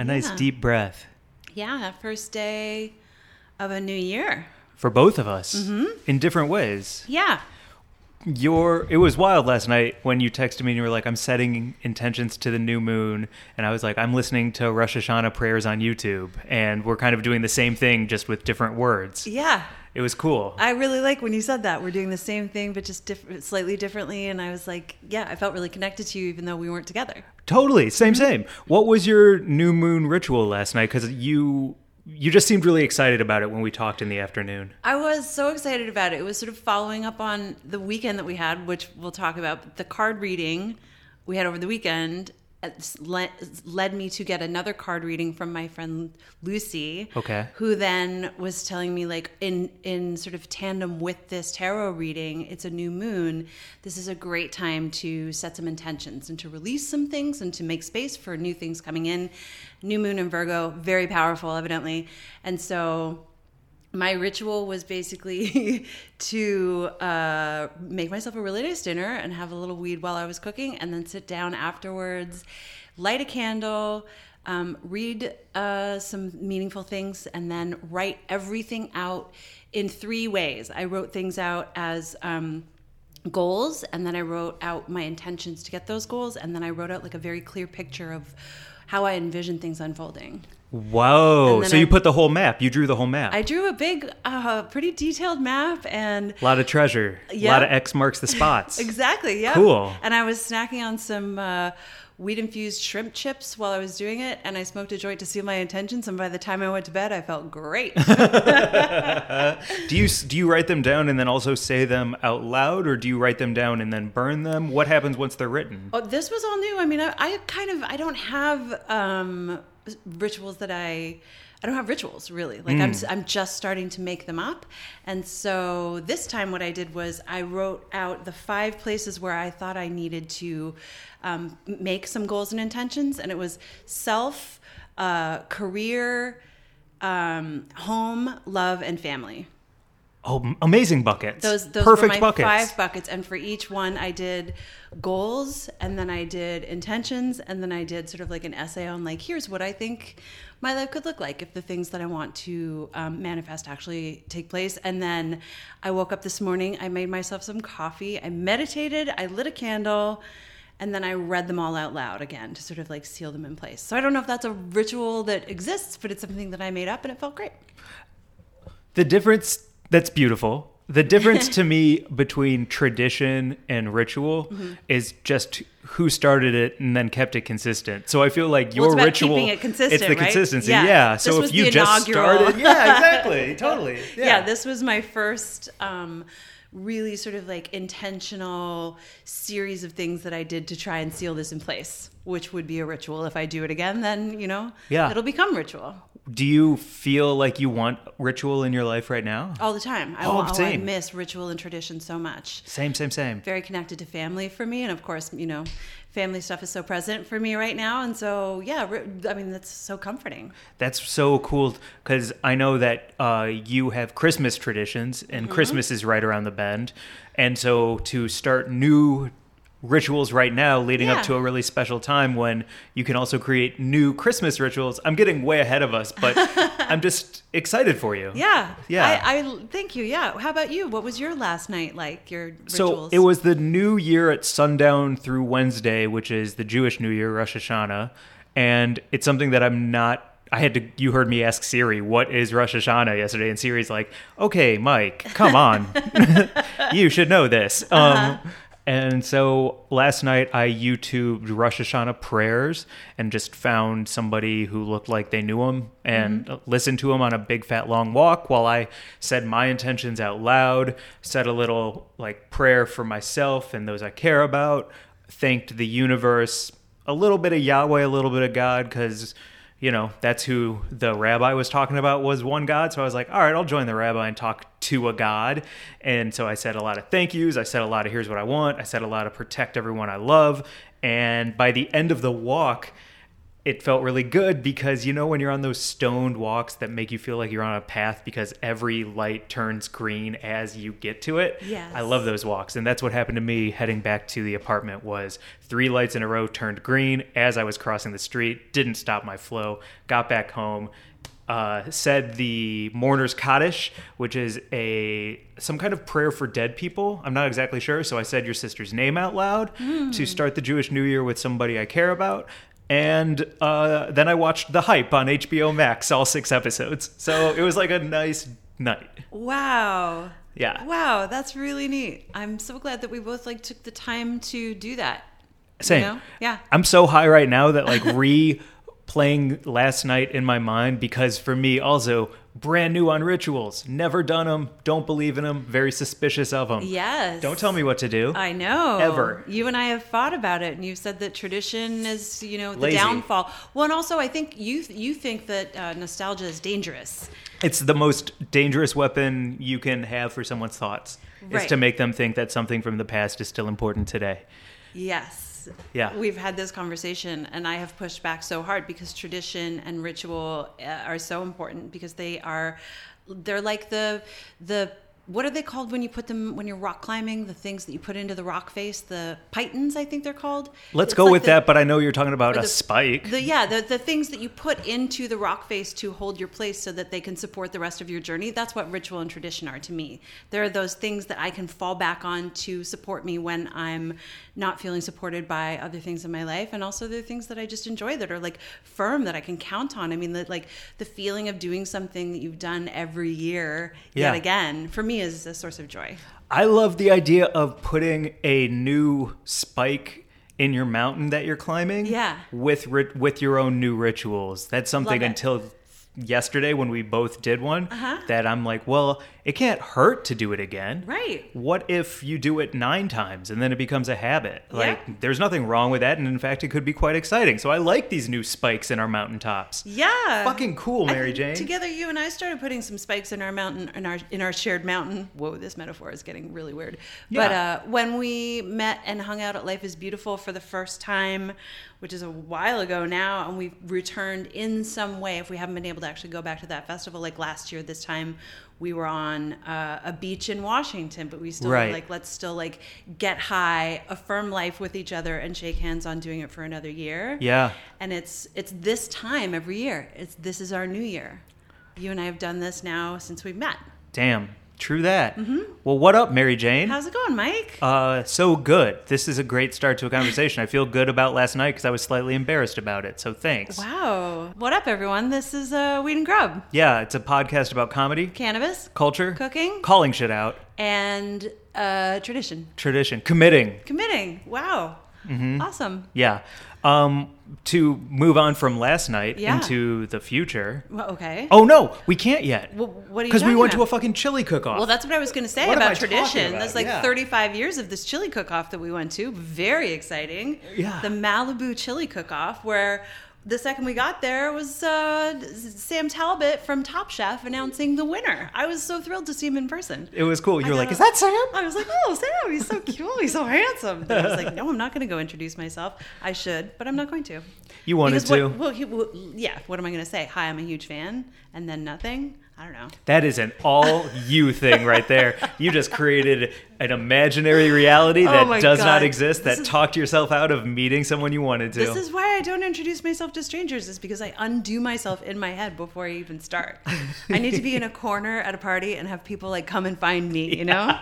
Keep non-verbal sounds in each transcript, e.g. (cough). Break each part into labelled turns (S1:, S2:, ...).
S1: A nice
S2: Yeah.
S1: deep breath
S2: Yeah, first day of a new year.
S1: for both of us
S2: Mm-hmm.
S1: in different ways.
S2: Yeah.
S1: Your it was wild last night when you texted me and you were like, "I'm setting intentions to the new moon," and I was like, "I'm listening to Rosh Hashanah prayers on YouTube," and we're kind of doing the same thing just with different words.
S2: Yeah.
S1: It was cool.
S2: I really like when you said that. We're doing the same thing, but just diff- slightly differently. And I was like, yeah, I felt really connected to you, even though we weren't together.
S1: Totally, same, mm-hmm. same. What was your new moon ritual last night? Because you you just seemed really excited about it when we talked in the afternoon.
S2: I was so excited about it. It was sort of following up on the weekend that we had, which we'll talk about. The card reading we had over the weekend led me to get another card reading from my friend Lucy.
S1: Okay.
S2: Who then was telling me like in in sort of tandem with this tarot reading, it's a new moon. This is a great time to set some intentions and to release some things and to make space for new things coming in. New moon in Virgo, very powerful evidently. And so my ritual was basically (laughs) to uh, make myself a really nice dinner and have a little weed while I was cooking, and then sit down afterwards, light a candle, um, read uh, some meaningful things, and then write everything out in three ways. I wrote things out as um, goals, and then I wrote out my intentions to get those goals, and then I wrote out like a very clear picture of how I envision things unfolding.
S1: Whoa! So you put the whole map. You drew the whole map.
S2: I drew a big, uh, pretty detailed map, and
S1: a lot of treasure.
S2: Yeah.
S1: A lot of X marks the spots. (laughs)
S2: exactly, yeah,
S1: Cool.
S2: And I was snacking on some uh, wheat infused shrimp chips while I was doing it, and I smoked a joint to seal my intentions. And by the time I went to bed, I felt great. (laughs)
S1: Do you do you write them down and then also say them out loud, or do you write them down and then burn them? What happens once they're written?
S2: Oh, this was all new. I mean, I, I kind of I don't have um, rituals that I I don't have rituals really. Like I'm I'm just starting to make them up, and so this time what I did was I wrote out the five places where I thought I needed to um, make some goals and intentions, and it was self, uh, career, um, home, love, and family.
S1: Oh, amazing buckets.
S2: Those those
S1: perfect
S2: were my
S1: buckets.
S2: five buckets, and for each one, I did goals, and then I did intentions, and then I did sort of like an essay on like here's what I think my life could look like if the things that I want to um, manifest actually take place. And then I woke up this morning, I made myself some coffee, I meditated, I lit a candle. And then I read them all out loud again to sort of like seal them in place. So I don't know if that's a ritual that exists, but it's something that I made up and it felt great.
S1: The difference that's beautiful. The difference (laughs) to me between tradition and ritual
S2: Mm-hmm.
S1: is just who started it and then kept it consistent. So I feel like
S2: Well,
S1: your
S2: about
S1: ritual
S2: it consistent,
S1: it's the
S2: right?
S1: consistency.
S2: Yeah.
S1: Yeah. So if you just
S2: inaugural.
S1: started, (laughs) yeah, exactly, (laughs) totally. Yeah.
S2: yeah. this was my first um, really sort of like intentional series of things that I did to try and seal this in place, which would be a ritual. If I do it again, then, you know,
S1: Yeah.
S2: it'll become ritual
S1: Do you feel like you want ritual in your life right now?
S2: all the time. I,
S1: Oh,
S2: want, oh, I miss ritual and tradition so much.
S1: Same, same, same.
S2: Very connected to family for me. And of course, you know, family stuff is so present for me right now. And so, yeah, I mean, that's so comforting.
S1: That's so cool because I know that uh, you have Christmas traditions, and
S2: Mm-hmm.
S1: Christmas is right around the bend. And so to start new rituals right now, leading
S2: Yeah.
S1: up to a really special time when you can also create new Christmas rituals, I'm getting way ahead of us, but (laughs) I'm just excited for you.
S2: Yeah.
S1: Yeah.
S2: I, I thank you. Yeah. How about you? What was your last night like? Your
S1: So it was the new year at sundown through Wednesday, which is the Jewish New Year, Rosh Hashanah, and it's something that I'm not. I had to. You heard me ask Siri, "What is Rosh Hashanah?" yesterday, and Siri's like, "Okay, Mike, come on, (laughs) (laughs) you should know this."
S2: Uh-huh.
S1: And so last night I YouTubed Rosh Hashanah prayers and just found somebody who looked like they knew him and
S2: Mm-hmm.
S1: listened to him on a big fat long walk while I said my intentions out loud, said a little like prayer for myself and those I care about, thanked the universe, a little bit of Yahweh, a little bit of God, because you know, that's who the rabbi was talking about was one God. So I was like, all right, I'll join the rabbi and talk to a God. And so I said a lot of thank yous. I said a lot of here's what I want. I said a lot of protect everyone I love. And by the end of the walk, it felt really good because you know when you're on those stoned walks that make you feel like you're on a path because every light turns green as you get to it.
S2: Yes.
S1: I love those walks and that's what happened to me heading back to the apartment was three lights in a row turned green as I was crossing the street, didn't stop my flow, got back home, uh, said the mourner's kaddish, which is a some kind of prayer for dead people. I'm not exactly sure, so I said your sister's name out loud to start the Jewish New Year with somebody I care about. And uh, then I watched The Hype on HBO Max, all six episodes. So it was like a nice night.
S2: Wow.
S1: Yeah.
S2: Wow, that's really neat. I'm so glad that we both like took the time to do that.
S1: Same.
S2: know? Yeah.
S1: I'm so high right now that like (laughs) re playing last night in my mind because for me also brand new on rituals, never done them, don't believe in them, very suspicious of them.
S2: Yes.
S1: Don't tell me what to do.
S2: I know.
S1: Ever.
S2: You and I have fought about it, and you've said that tradition is, you know, the
S1: Lazy.
S2: downfall. Well, and also I think you you think that uh, nostalgia is dangerous.
S1: It's the most dangerous weapon you can have for someone's thoughts. Is to make them think that something from the past is still important today.
S2: Yes.
S1: Yeah.
S2: We've had this conversation, and I have pushed back so hard because tradition and ritual uh, are so important because they are, they're like the the what are they called when you put them when you're rock climbing? The things that you put into the rock face, the pitons, I think they're called.
S1: Let's
S2: It's
S1: go
S2: like
S1: with
S2: the-
S1: that, but I know you're talking about
S2: or
S1: a
S2: the-
S1: spike.
S2: The yeah, the, the things that you put into the rock face to hold your place so that they can support the rest of your journey. That's what ritual and tradition are to me. There are those things that I can fall back on to support me when I'm not feeling supported by other things in my life. And also there are things that I just enjoy that are like firm that I can count on. I mean the, like the feeling of doing something that you've done every year
S1: Yeah.
S2: yet again for me is a source of joy.
S1: I love the idea of putting a new spike in your mountain that you're climbing.
S2: Yeah.
S1: With rit- with your own new rituals. That's something until yesterday when we both did one
S2: Uh-huh.
S1: that I'm like, well, it can't hurt to do it again.
S2: Right.
S1: What if you do it 9 times and then it becomes a habit?
S2: Yeah.
S1: Like there's nothing wrong with that and in fact it could be quite exciting. So I like these new spikes in our mountaintops.
S2: Yeah.
S1: Fucking cool, Mary Jane.
S2: Together, you and I started putting some spikes in our mountain, in our in our shared mountain. Whoa, this metaphor is getting really weird. But uh, when we met and hung out at Life Is Beautiful for the first time, which is a while ago now, and we've returned in some way. If we haven't been able to actually go back to that festival, like last year, this time we were on uh, a beach in Washington, but we still
S1: Right.
S2: like let's still like get high, affirm life with each other, and shake hands on doing it for another year
S1: Yeah.
S2: and it's it's this time every year. It's this is our new year. You and I have done this now since we've met.
S1: Damn. True that. Well, what up, Mary Jane?
S2: How's it going, Mike?
S1: Uh, so good. This is a great start to a conversation. I feel good about last night because I was slightly embarrassed about it. So thanks.
S2: wow. What up, everyone? This is uh, Weed and Grub,
S1: Yeah, it's a podcast about comedy,
S2: cannabis,
S1: culture,
S2: Cooking.
S1: calling shit out,
S2: and uh, tradition.
S1: tradition, committing.
S2: Committing. Wow.
S1: Mm-hmm.
S2: Awesome.
S1: Yeah. Um, to move on from last night
S2: Yeah.
S1: into the future.
S2: Well, okay.
S1: Oh no, we can't yet.
S2: Well, what are you
S1: Because we
S2: talking
S1: went to
S2: about?
S1: a fucking chili cook-off.
S2: Well, that's what I was going to say
S1: What am I
S2: about
S1: talking
S2: tradition.
S1: about?
S2: There's like
S1: Yeah.
S2: 35 years of this chili cook-off that we went to. Very exciting.
S1: Yeah.
S2: The Malibu chili cook-off, where the second we got there was uh, Sam Talbot from Top Chef announcing the winner. I was so thrilled to see him in person.
S1: it was cool. You
S2: I
S1: were like, "Is that Sam?"
S2: I was like, oh, Sam, he's so cute. He's so handsome. And I was like, no, I'm not going to go introduce myself. I should, but I'm not going to.
S1: You wanted
S2: Because
S1: to.
S2: What, well, he, well, yeah, what am I going to say? Hi, I'm a huge fan, and then nothing? I don't know.
S1: That is an all you thing right there. You just created an imaginary reality
S2: Oh
S1: that
S2: my
S1: does not exist,
S2: This
S1: that
S2: is-
S1: talked yourself out of meeting someone you wanted to.
S2: This is why I don't introduce myself to strangers, is because I undo myself in my head before I even start. I need to be in a corner at a party and have people like come and find me, you know?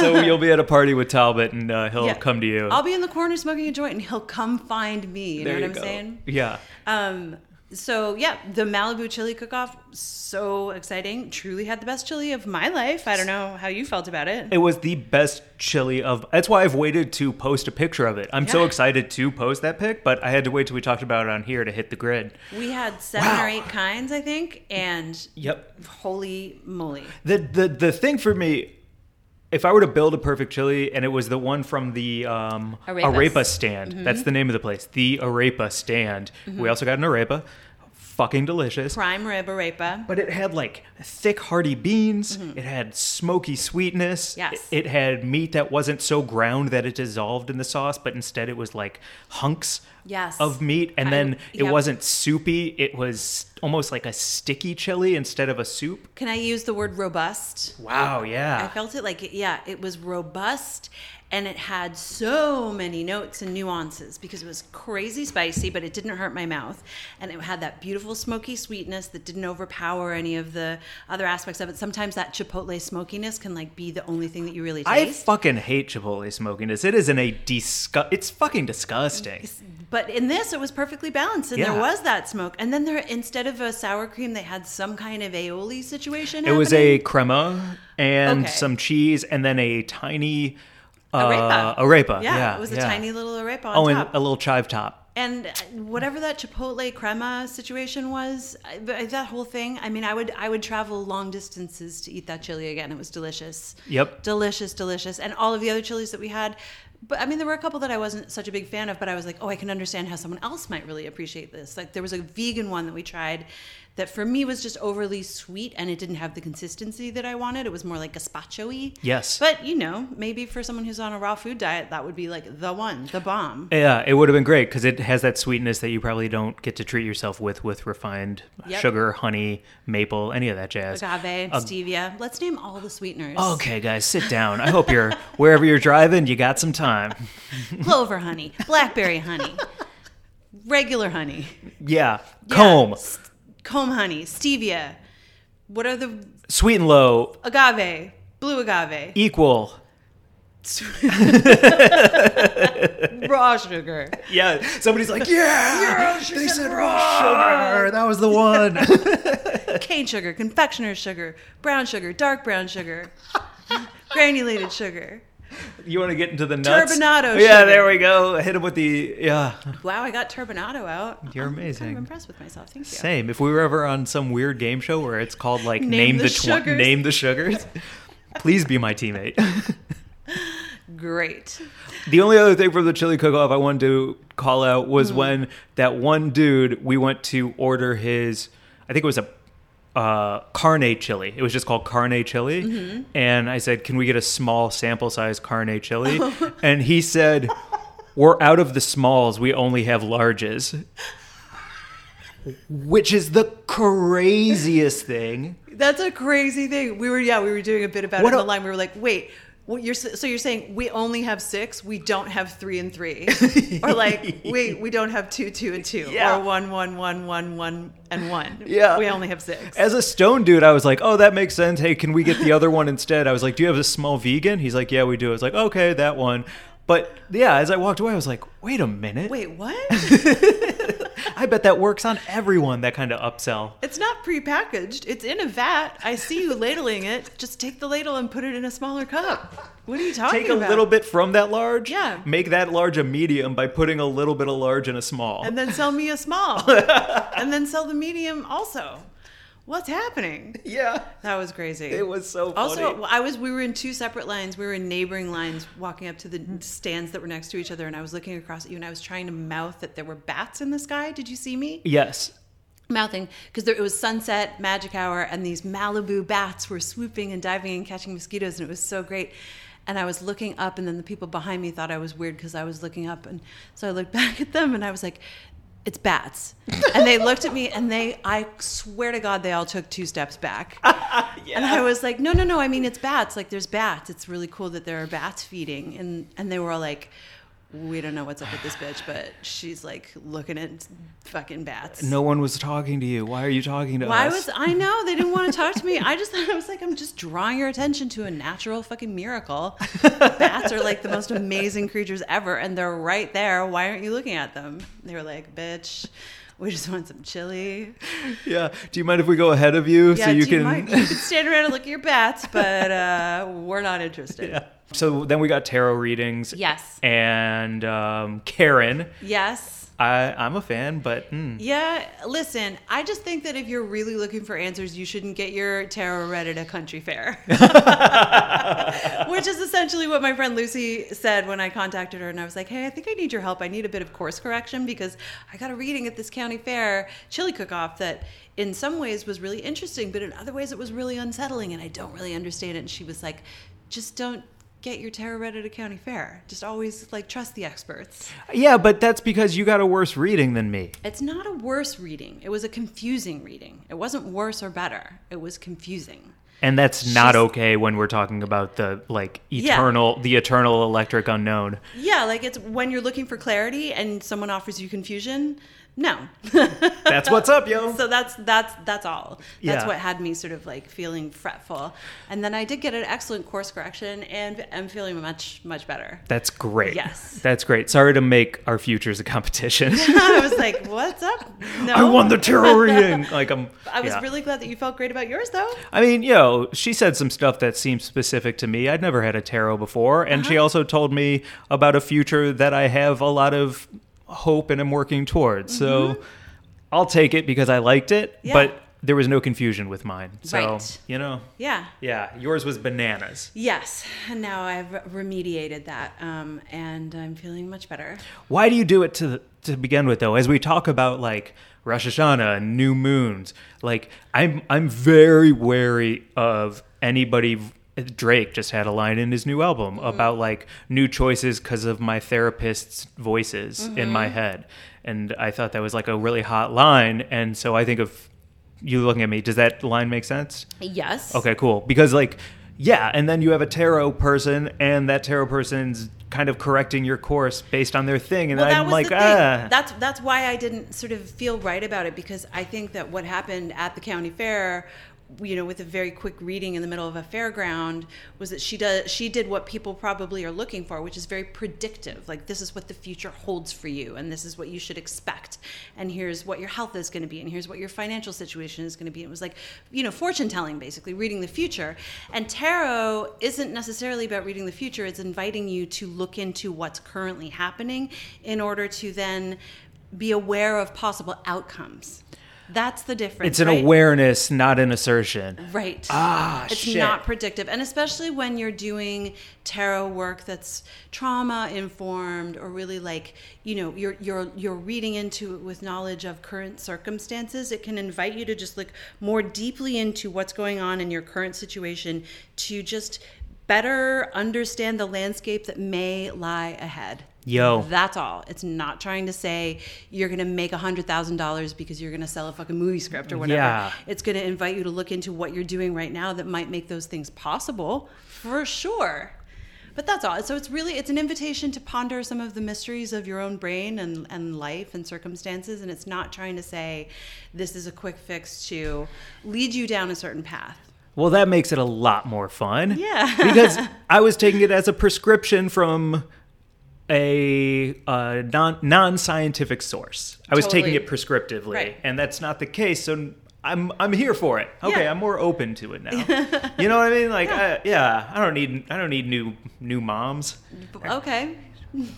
S1: so you'll be at a party with Talbot and uh, he'll
S2: Yeah.
S1: come to you.
S2: I'll be in the corner smoking a joint and he'll come find me. You
S1: there
S2: know
S1: you
S2: what I'm
S1: go.
S2: saying?
S1: Yeah.
S2: Um, so yeah, the Malibu chili cook-off, so exciting. Truly had the best chili of my life. I don't know how you felt about it.
S1: It was the best chili of. That's why I've waited to post a picture of it. I'm so excited to post that pic, but I had to wait till we talked about it on here to hit the grid.
S2: We had seven
S1: Wow.
S2: or eight kinds, I think, and
S1: Yep.
S2: holy moly.
S1: The the the thing for me, if I were to build a perfect chili, and it was the one from the um,
S2: Arepas.
S1: Arepa stand, that's the name of the place, the Arepa stand. We also got an Arepa, fucking delicious.
S2: Prime rib arepa.
S1: But it had like thick, hearty beans. It had smoky sweetness.
S2: Mm-hmm. Yes.
S1: It, it had meat that wasn't so ground that it dissolved in the sauce, but instead it was like hunks
S2: Yes.
S1: of meat. And
S2: I-
S1: then it
S2: yep.
S1: wasn't soupy. It was almost like a sticky chili instead of a soup.
S2: Can I use the word robust?
S1: Wow, yeah.
S2: I felt it like, yeah, it was robust and it had so many notes and nuances because it was crazy spicy, but it didn't hurt my mouth. And it had that beautiful smoky sweetness that didn't overpower any of the other aspects of it. Sometimes that chipotle smokiness can like be the only thing that you really
S1: I fucking hate Chipotle smokiness. It is in a disgust. It's fucking disgusting.
S2: but in this, it was perfectly balanced, and
S1: Yeah.
S2: there was that smoke. And then there, instead of a sour cream, they had some kind of aioli situation.
S1: It was a crema and
S2: Okay.
S1: some cheese, and then a tiny
S2: Arepa.
S1: uh, arepa.
S2: Yeah,
S1: Yeah,
S2: it was a
S1: yeah.
S2: tiny little arepa on
S1: Oh, and
S2: top.
S1: a little chive top.
S2: and whatever that chipotle crema situation was I- that whole thing i mean i would i would travel long distances to eat that chili again it was delicious
S1: Yep.
S2: delicious delicious and all of the other chilies that we had but i mean there were a couple that i wasn't such a big fan of but i was like oh i can understand how someone else might really appreciate this like there was a vegan one that we tried that for me was just overly sweet and it didn't have the consistency that i wanted it was more like gazpacho-y
S1: Yes.
S2: but you know maybe for someone who's on a raw food diet that would be like the one the bomb
S1: Yeah, it would have been great because it has that sweetness that you probably don't get to treat yourself with with refined
S2: Yep.
S1: sugar, honey, maple, any of that jazz.
S2: agave, um, stevia. Let's name all the sweeteners.
S1: Okay, guys, sit down. I hope you're (laughs) wherever you're driving, you got some time. (laughs)
S2: Clover honey, blackberry honey, regular honey,
S1: Yeah,
S2: Yeah,
S1: comb,
S2: s- comb honey, stevia. What are the
S1: sweet and low,
S2: agave, blue agave,
S1: equal. (laughs)
S2: raw sugar?
S1: Yeah, somebody's like, yeah, they said raw sugar. That was the one. (laughs)
S2: cane sugar, confectioner's sugar, brown sugar, dark brown sugar, granulated sugar.
S1: You want to get into the nuts?
S2: Turbinado
S1: Yeah,
S2: sugar.
S1: there we go. Hit him with the yeah.
S2: Wow, I got turbinado out.
S1: You're
S2: I'm kind
S1: amazing.
S2: of impressed with myself. Thank you.
S1: Same. If we were ever on some weird game show where it's called like
S2: Name
S1: name,
S2: the
S1: the, name the sugars, (laughs) please be my teammate. (laughs)
S2: Great.
S1: the only other thing from the chili cook-off I wanted to call out was
S2: Mm-hmm.
S1: when that one dude we went to order his. I think it was a uh, carne chili. It was just called carne chili,
S2: Mm-hmm.
S1: and I said, "Can we get a small sample size carne chili?" (laughs) and he said, "We're out of the smalls. We only have larges." Which is the craziest thing.
S2: That's a crazy thing. We were yeah, we were doing a bit about
S1: What
S2: it in
S1: a-
S2: the line. We were like, wait, what you're so you're saying we only have six, we don't have three and three, (laughs) or like wait, we don't have two, two and two,
S1: Yeah.
S2: or one, one, one, one, one, and one.
S1: Yeah.
S2: we only have six.
S1: As a stone dude, I was like, "Oh, that makes sense. Hey, can we get the other one (laughs) instead?" I was like, "Do you have a small vegan?" He's like, "Yeah, we do." I was like, "Okay, that one." But yeah, as I walked away, I was like, "Wait a minute!
S2: wait, what? (laughs)
S1: I bet that works on everyone." That kind of upsell.
S2: it's not prepackaged. It's in a vat. I see you ladling it. Just take the ladle and put it in a smaller cup. What are you talking about?
S1: Take a
S2: about?
S1: little bit from that large.
S2: Yeah.
S1: Make that large a medium by putting a little bit of large in a small.
S2: and then sell me a small, (laughs) and then sell the medium also. What's happening? (laughs)
S1: yeah,
S2: That was crazy.
S1: it was so funny.
S2: Also, I was. We were in two separate lines. We were in neighboring lines, walking up to the stands that were next to each other, and I was looking across at you, and I was trying to mouth that there were bats in the sky. Did you see me
S1: yes.
S2: mouthing? Because it was sunset, magic hour, and these Malibu bats were swooping and diving and catching mosquitoes, and it was so great. And I was looking up, and then the people behind me thought I was weird because I was looking up, and so I looked (laughs) back at them, and I was like. It's bats. and they looked at me and they, I swear to God, they all took two steps back. (laughs) And I was like, no, no, no. I mean, it's bats. Like, there's bats. It's really cool that there are bats feeding. And and they were all like, we don't know what's up with this bitch, but she's like looking at fucking bats.
S1: No one was talking to you. Why are you talking to
S2: Why
S1: us?
S2: was I know they didn't want to talk to me? I just thought I was like, I'm just drawing your attention to a natural fucking miracle. Bats are like the most amazing creatures ever, and they're right there. Why aren't you looking at them? They were like, bitch. We just want some chili.
S1: yeah. Do you mind if we go ahead of you
S2: Yeah,
S1: so you
S2: you
S1: can?
S2: mind? You can (laughs) stand around and look at your bats, but uh, we're not interested.
S1: Yeah. So then we got tarot readings.
S2: Yes.
S1: And um, Karen,
S2: Yes.
S1: I, I'm a fan, but mm,
S2: Yeah, listen, I just think that if you're really looking for answers, you shouldn't get your tarot read at a country fair. (laughs) Which is essentially what my friend Lucy said when I contacted her and I was like, "Hey, I think I need your help. I need a bit of course correction because I got a reading at this county fair chili cook-off that in some ways was really interesting, but in other ways it was really unsettling and I don't really understand it." And she was like, "Just don't get your tarot read at a county fair. Just always like trust the experts."
S1: yeah, but that's because you got a worse reading than me.
S2: It's not a worse reading. It was a confusing reading. It wasn't worse or better. It was confusing.
S1: And that's not okay when we're talking about the like
S2: Yeah.
S1: eternal, the eternal electric unknown.
S2: Yeah, like it's when you're looking for clarity and someone offers you confusion. No. (laughs)
S1: That's what's up, yo.
S2: so that's that's that's all. That's
S1: Yeah.
S2: what had me sort of like feeling fretful. And then I did get an excellent course correction and I'm feeling much much better.
S1: That's great.
S2: Yes.
S1: That's great. Sorry to make our futures a competition. (laughs)
S2: I was like, "What's up?" No. (laughs)
S1: I won the tarot reading. Like I'm.
S2: I was
S1: yeah.
S2: really glad that you felt great about yours though.
S1: I mean, you know, she said some stuff that seemed specific to me. I'd never had a tarot before, and
S2: Uh-huh.
S1: she also told me about a future that I have a lot of hope and I'm working towards. So I'll take it because I liked it,
S2: Mm-hmm. Yeah.
S1: but there was no confusion with mine. So,
S2: Right.
S1: you know,
S2: Yeah.
S1: yeah, yours was bananas.
S2: Yes, and now I've remediated that, um, and I'm feeling much better.
S1: Why do you do it to to begin with though? As we talk about like Rosh Hashanah and new moons, like I'm I'm very wary of anybody Drake just had a line in his new album about like new choices because of my therapist's voices in my head. And I thought that was like a really hot line. And so I think of you looking at me, does that line make sense?
S2: Yes.
S1: Okay, cool. Because like, yeah, and then you have a tarot person, and that tarot person's kind of correcting your course based on their thing, and
S2: Well,
S1: I'm like, ah,
S2: That's that's why I didn't sort of feel right about it because I think that what happened at the county fair, you know, with a very quick reading in the middle of a fairground, was that she does she did what people probably are looking for, which is very predictive. Like this is what the future holds for you, and this is what you should expect, and here's what your health is going to be, and here's what your financial situation is going to be. It was like, you know, fortune telling, basically reading the future. And tarot isn't necessarily about reading the future; it's inviting you to look into what's currently happening in order to then be aware of possible outcomes. That's the difference.
S1: it's an
S2: right?
S1: awareness, not an assertion.
S2: Right.
S1: Ah, shit.
S2: it's
S1: shit.
S2: not predictive. And especially when you're doing tarot work that's trauma informed or really like, you know, you're you're you're reading into it with knowledge of current circumstances, it can invite you to just look more deeply into what's going on in your current situation to just better understand the landscape that may lie ahead.
S1: Yo.
S2: That's all. It's not trying to say you're going to make a $100,000 because you're going to sell a fucking movie script or whatever.
S1: Yeah.
S2: It's going to invite you to look into what you're doing right now that might make those things possible for sure. But that's all. So it's really it's an invitation to ponder some of the mysteries of your own brain and, and life and circumstances. And it's not trying to say this is a quick fix to lead you down a certain path.
S1: Well, that makes it a lot more fun.
S2: Yeah. (laughs)
S1: because I was taking it as a prescription from a uh, non non scientific source. I was taking it prescriptively,
S2: Right.
S1: and that's not the case. So I'm I'm here for it. Okay,
S2: Yeah.
S1: I'm more open to it now. (laughs) you know what I mean? Like, yeah. I, yeah, I don't need I don't need new new moms.
S2: Okay.
S1: You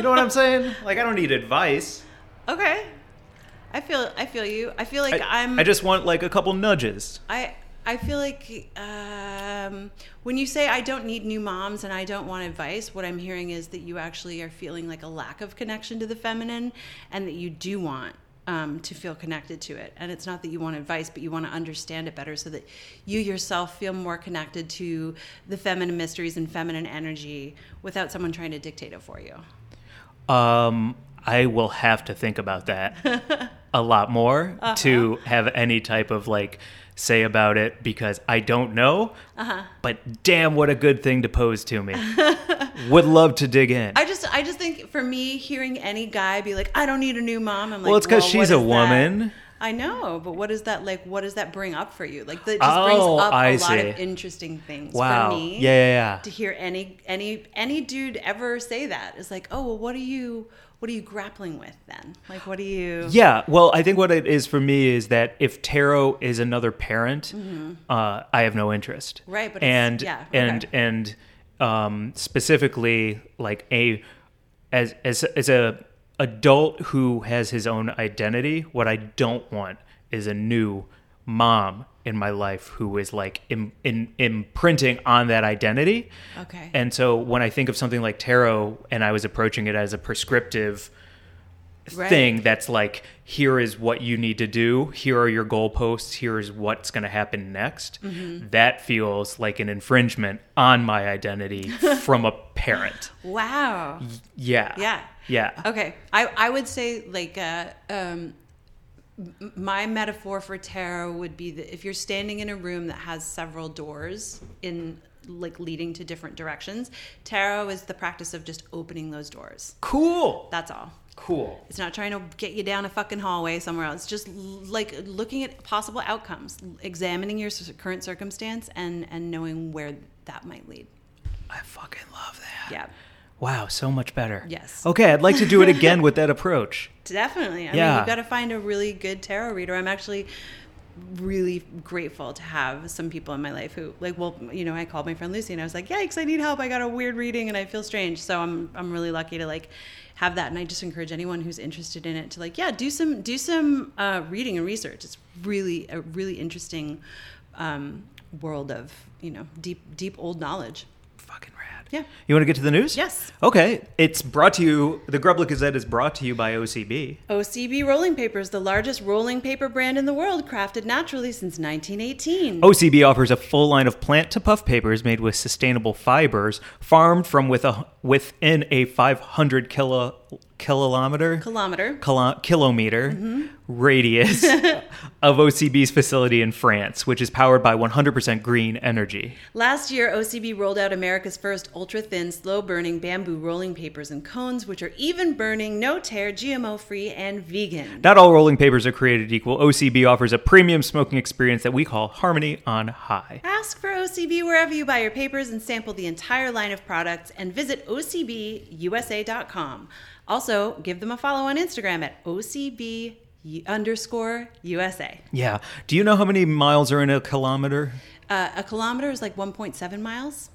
S1: know what I'm saying? Like, I don't need advice.
S2: Okay. I feel I feel you. I feel like
S1: I,
S2: am
S1: I just want like a couple nudges.
S2: I I feel like um, when you say I don't need new moms and I don't want advice, what I'm hearing is that you actually are feeling like a lack of connection to the feminine, and that you do want um, to feel connected to it. And it's not that you want advice, but you want to understand it better, so that you yourself feel more connected to the feminine mysteries and feminine energy without someone trying to dictate it for you.
S1: Um, I will have to think about that (laughs) a lot more
S2: Uh-huh.
S1: to have any type of like say about it because I don't know.
S2: Uh-huh.
S1: But damn, what a good thing to pose to me. (laughs) Would love to dig in.
S2: I just, I just think for me, hearing any guy be like, "I don't need a new mom," I'm like,
S1: Well, it's 'cause
S2: what
S1: she's a
S2: is that?
S1: woman.
S2: I know, but what is that like? What does that bring up for you? Like, that just brings
S1: Oh,
S2: up a
S1: I
S2: lot of interesting things
S1: wow.
S2: for me.
S1: Yeah, yeah, yeah.
S2: To hear any any any dude ever say that is like, oh well, what are you what are you grappling with then? Like, what are you?
S1: Yeah, well, I think what it is for me is that if tarot is another parent, uh, I have no interest.
S2: Mm-hmm. Right, but it's-
S1: and
S2: yeah,
S1: and
S2: okay.
S1: and um, specifically like a as as as a adult who has his own identity. What I don't want is a new mom in my life who is like Im- in, imprinting on that identity.
S2: Okay.
S1: And so when I think of something like tarot and I was approaching it as a prescriptive
S2: Right.
S1: thing that's like here is what you need to do here are your goalposts here is what's going to happen next
S2: Mm-hmm.
S1: that feels like an infringement on my identity (laughs) from a parent
S2: Wow.
S1: yeah
S2: Yeah.
S1: yeah
S2: Okay. I, I would say like uh, um, my metaphor for tarot would be that if you're standing in a room that has several doors in like leading to different directions, tarot is the practice of just opening those doors.
S1: cool
S2: That's all.
S1: cool
S2: It's not trying to get you down a fucking hallway somewhere else. Just like looking at possible outcomes, examining your current circumstance, and and knowing where that might lead.
S1: i fucking love that
S2: Yeah,
S1: wow so much better
S2: Yes.
S1: okay i'd like to do it again with that (laughs) approach
S2: definitely. I mean,
S1: Yeah.
S2: you got to find a really good tarot reader. I'm actually really grateful to have some people in my life who like well you know i called my friend lucy and i was like yikes i need help i got a weird reading and i feel strange so i'm i'm really lucky to like have that and i just encourage anyone who's interested in it to like yeah do some do some uh, reading and research it's really a really interesting um, world of you know deep deep old knowledge Yeah.
S1: you want to get to the news
S2: Yes.
S1: okay it's brought to you the grubla gazette is brought to you by ocb
S2: OCB Rolling Paper is the largest rolling paper brand in the world, crafted naturally since 1918.
S1: OCB offers a full line of plant to puff papers made with sustainable fibers, farmed from with a, within a 500 kilo, kilometer
S2: Kilometer.
S1: kilo, kilometer
S2: Mm-hmm.
S1: radius (laughs) of OCB's facility in France, which is powered by 100% green energy.
S2: Last year, OCB rolled out America's first ultra thin, slow burning bamboo rolling papers and cones, which are even burning, no tear, GMO free, and vegan.
S1: Not all rolling papers are created equal. OCB offers a premium smoking experience that we call Harmony on High.
S2: Ask for OCB wherever you buy your papers and sample the entire line of products and visit OCBUSA.com. Also, give them a follow on Instagram at OCB underscore USA.
S1: Yeah. Do you know how many miles are in a kilometer?
S2: Uh, a kilometer is like 1.7 miles.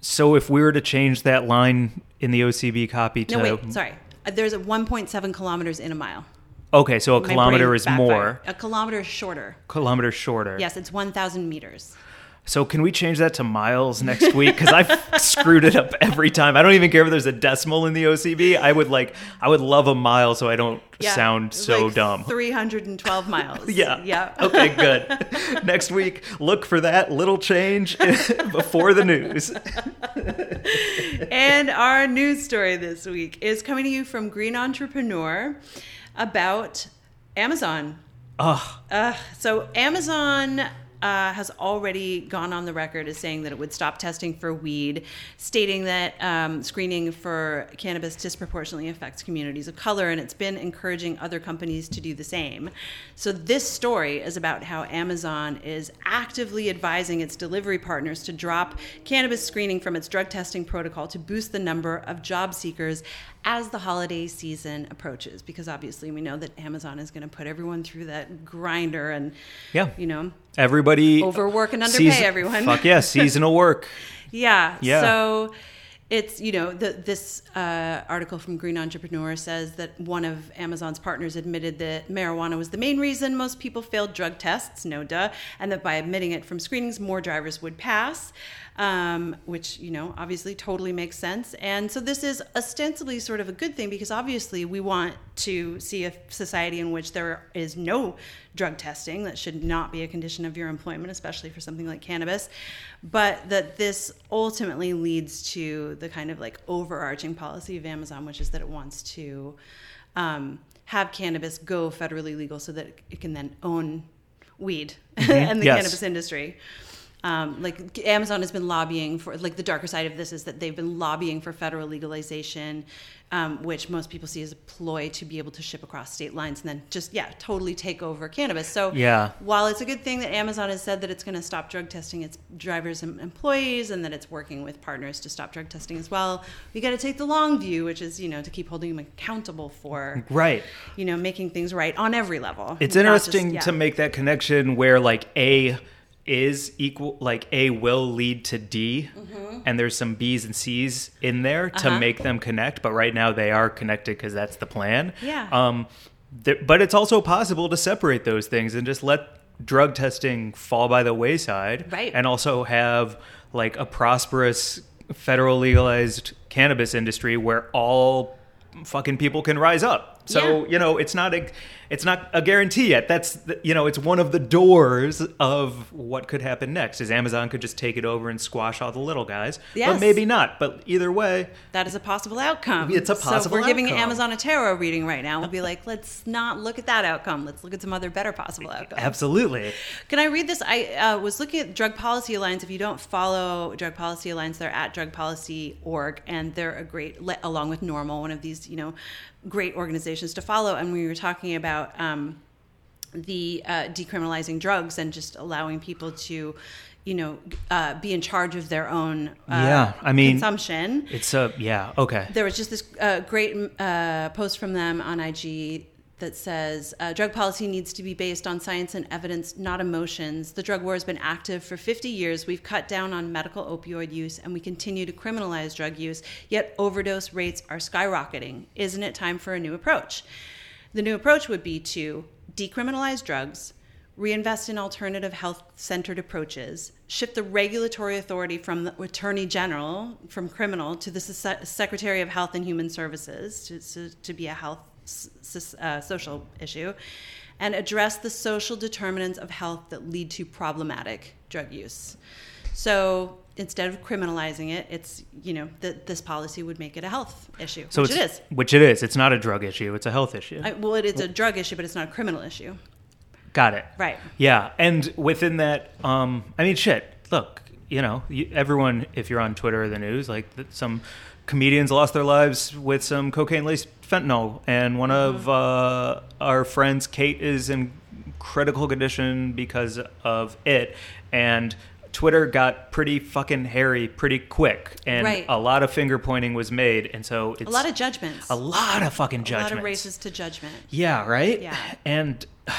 S1: So if we were to change that line in the OCB copy to
S2: No, wait, sorry. Uh, There's a 1.7 kilometers in a mile.
S1: Okay, so a
S2: My
S1: kilometer is
S2: backfired.
S1: more,
S2: A kilometer is shorter.
S1: kilometer shorter.
S2: Yes, it's 1,000 meters.
S1: So can we change that to miles next week? Because I've (laughs) screwed it up every time. I don't even care if there's a decimal in the OCB. I would like, I would love a mile so I don't sound so
S2: like
S1: dumb.
S2: 312 miles. (laughs)
S1: Yeah.
S2: Yeah.
S1: Okay, good. (laughs) Next week, look for that little change before the news.
S2: and our news story this week is coming to you from Green Entrepreneur about Amazon.
S1: Ugh.
S2: Uh, so Amazon uh, has already gone on the record as saying that it would stop testing for weed, stating that um, screening for cannabis disproportionately affects communities of color, and it's been encouraging other companies to do the same. So this story is about how Amazon is actively advising its delivery partners to drop cannabis screening from its drug testing protocol to boost the number of job seekers as the holiday season approaches because obviously we know that Amazon is going to put everyone through that grinder and
S1: Yeah.
S2: you know
S1: Everybody
S2: Overwork and underpay everyone.
S1: Fuck yeah, (laughs) seasonal work.
S2: yeah
S1: Yeah.
S2: so it's you know the, this uh, article from green entrepreneur says that one of amazon's partners admitted that marijuana was the main reason most people failed drug tests no duh and that by admitting it from screenings more drivers would pass um, which you know obviously totally makes sense. And so this is ostensibly sort of a good thing because obviously we want to see a society in which there is no drug testing that should not be a condition of your employment especially for something like cannabis. But that this ultimately leads to the kind of like overarching policy of amazon which is that it wants to um, have cannabis go federally legal so that it can then own weed (laughs) and the
S1: Yes.
S2: cannabis industry um, like Amazon has been lobbying for, like the darker side of this is that they've been lobbying for federal legalization, um, which most people see as a ploy to be able to ship across state lines and then just yeah totally take over cannabis. So
S1: Yeah.
S2: while it's a good thing that Amazon has said that it's going to stop drug testing its drivers and employees and that it's working with partners to stop drug testing as well, we got to take the long view, which is you know to keep holding them accountable for
S1: Right.
S2: you know making things right on every level.
S1: It's
S2: not just-
S1: interesting
S2: yeah.
S1: to make that connection where like a is equal like A will lead to D and there's some B's and C's in there to
S2: Mm-hmm. Uh-huh.
S1: make them connect, but right now they are connected because that's the plan.
S2: Yeah.
S1: Um th- but it's also possible to separate those things and just let drug testing fall by the wayside
S2: Right.
S1: and also have like a prosperous federal legalized cannabis industry where all fucking people can rise up. So,
S2: Yeah.
S1: you know, it's not a it's not a guarantee yet. That's the, you know, it's one of the doors of what could happen next. Is Amazon could just take it over and squash all the little guys.
S2: Yes.
S1: But maybe not. But either way,
S2: That is a possible outcome.
S1: It's a
S2: So
S1: possible
S2: if we're giving
S1: outcome.
S2: Amazon a tarot reading right now. We'll be like, let's not look at that outcome. Let's look at some other better possible outcomes.
S1: absolutely.
S2: Can I read this? I uh, was looking at Drug Policy Alliance. If you don't follow Drug Policy Alliance, they're at drugpolicy.org, and they're a great, along with NORML, one of these, you know, great organizations to follow. And we were talking about um, the uh, decriminalizing drugs and just allowing people to, you know, uh, be in charge of their own uh,
S1: Yeah, I mean-
S2: consumption
S1: It's a yeah, okay.
S2: there was just this uh, great uh, post from them on IG that says uh, drug policy needs to be based on science and evidence, not emotions. The drug war has been active for 50 years. We've cut down on medical opioid use and we continue to criminalize drug use, yet overdose rates are skyrocketing. Isn't it time for a new approach? The new approach would be to decriminalize drugs, reinvest in alternative health centered approaches, shift the regulatory authority from the Attorney General, from criminal, to the Se- Secretary of Health and Human Services to, to, be a health uh, social issue, and address the social determinants of health that lead to problematic drug use. So instead of criminalizing it, it's, you know, that this policy would make it a health issue,
S1: So
S2: which it is.
S1: which it is. It's not a drug issue, it's a health issue.
S2: I, well, it is a drug issue, but it's not a criminal issue.
S1: Got it.
S2: Right.
S1: Yeah, and within that, um, I mean, shit. Look, you know, everyone, if you're on Twitter or the news, like some comedians lost their lives with some cocaine-laced fentanyl, and one of uh, our friends, Kate, is in critical condition because of it, and. Twitter got pretty fucking hairy pretty quick, and
S2: Right.
S1: a lot of finger pointing was made, and so it's
S2: A lot of judgments.
S1: a lot of fucking judgments, a
S2: lot of races to judgment.
S1: Yeah, right?
S2: Yeah.
S1: And (sighs)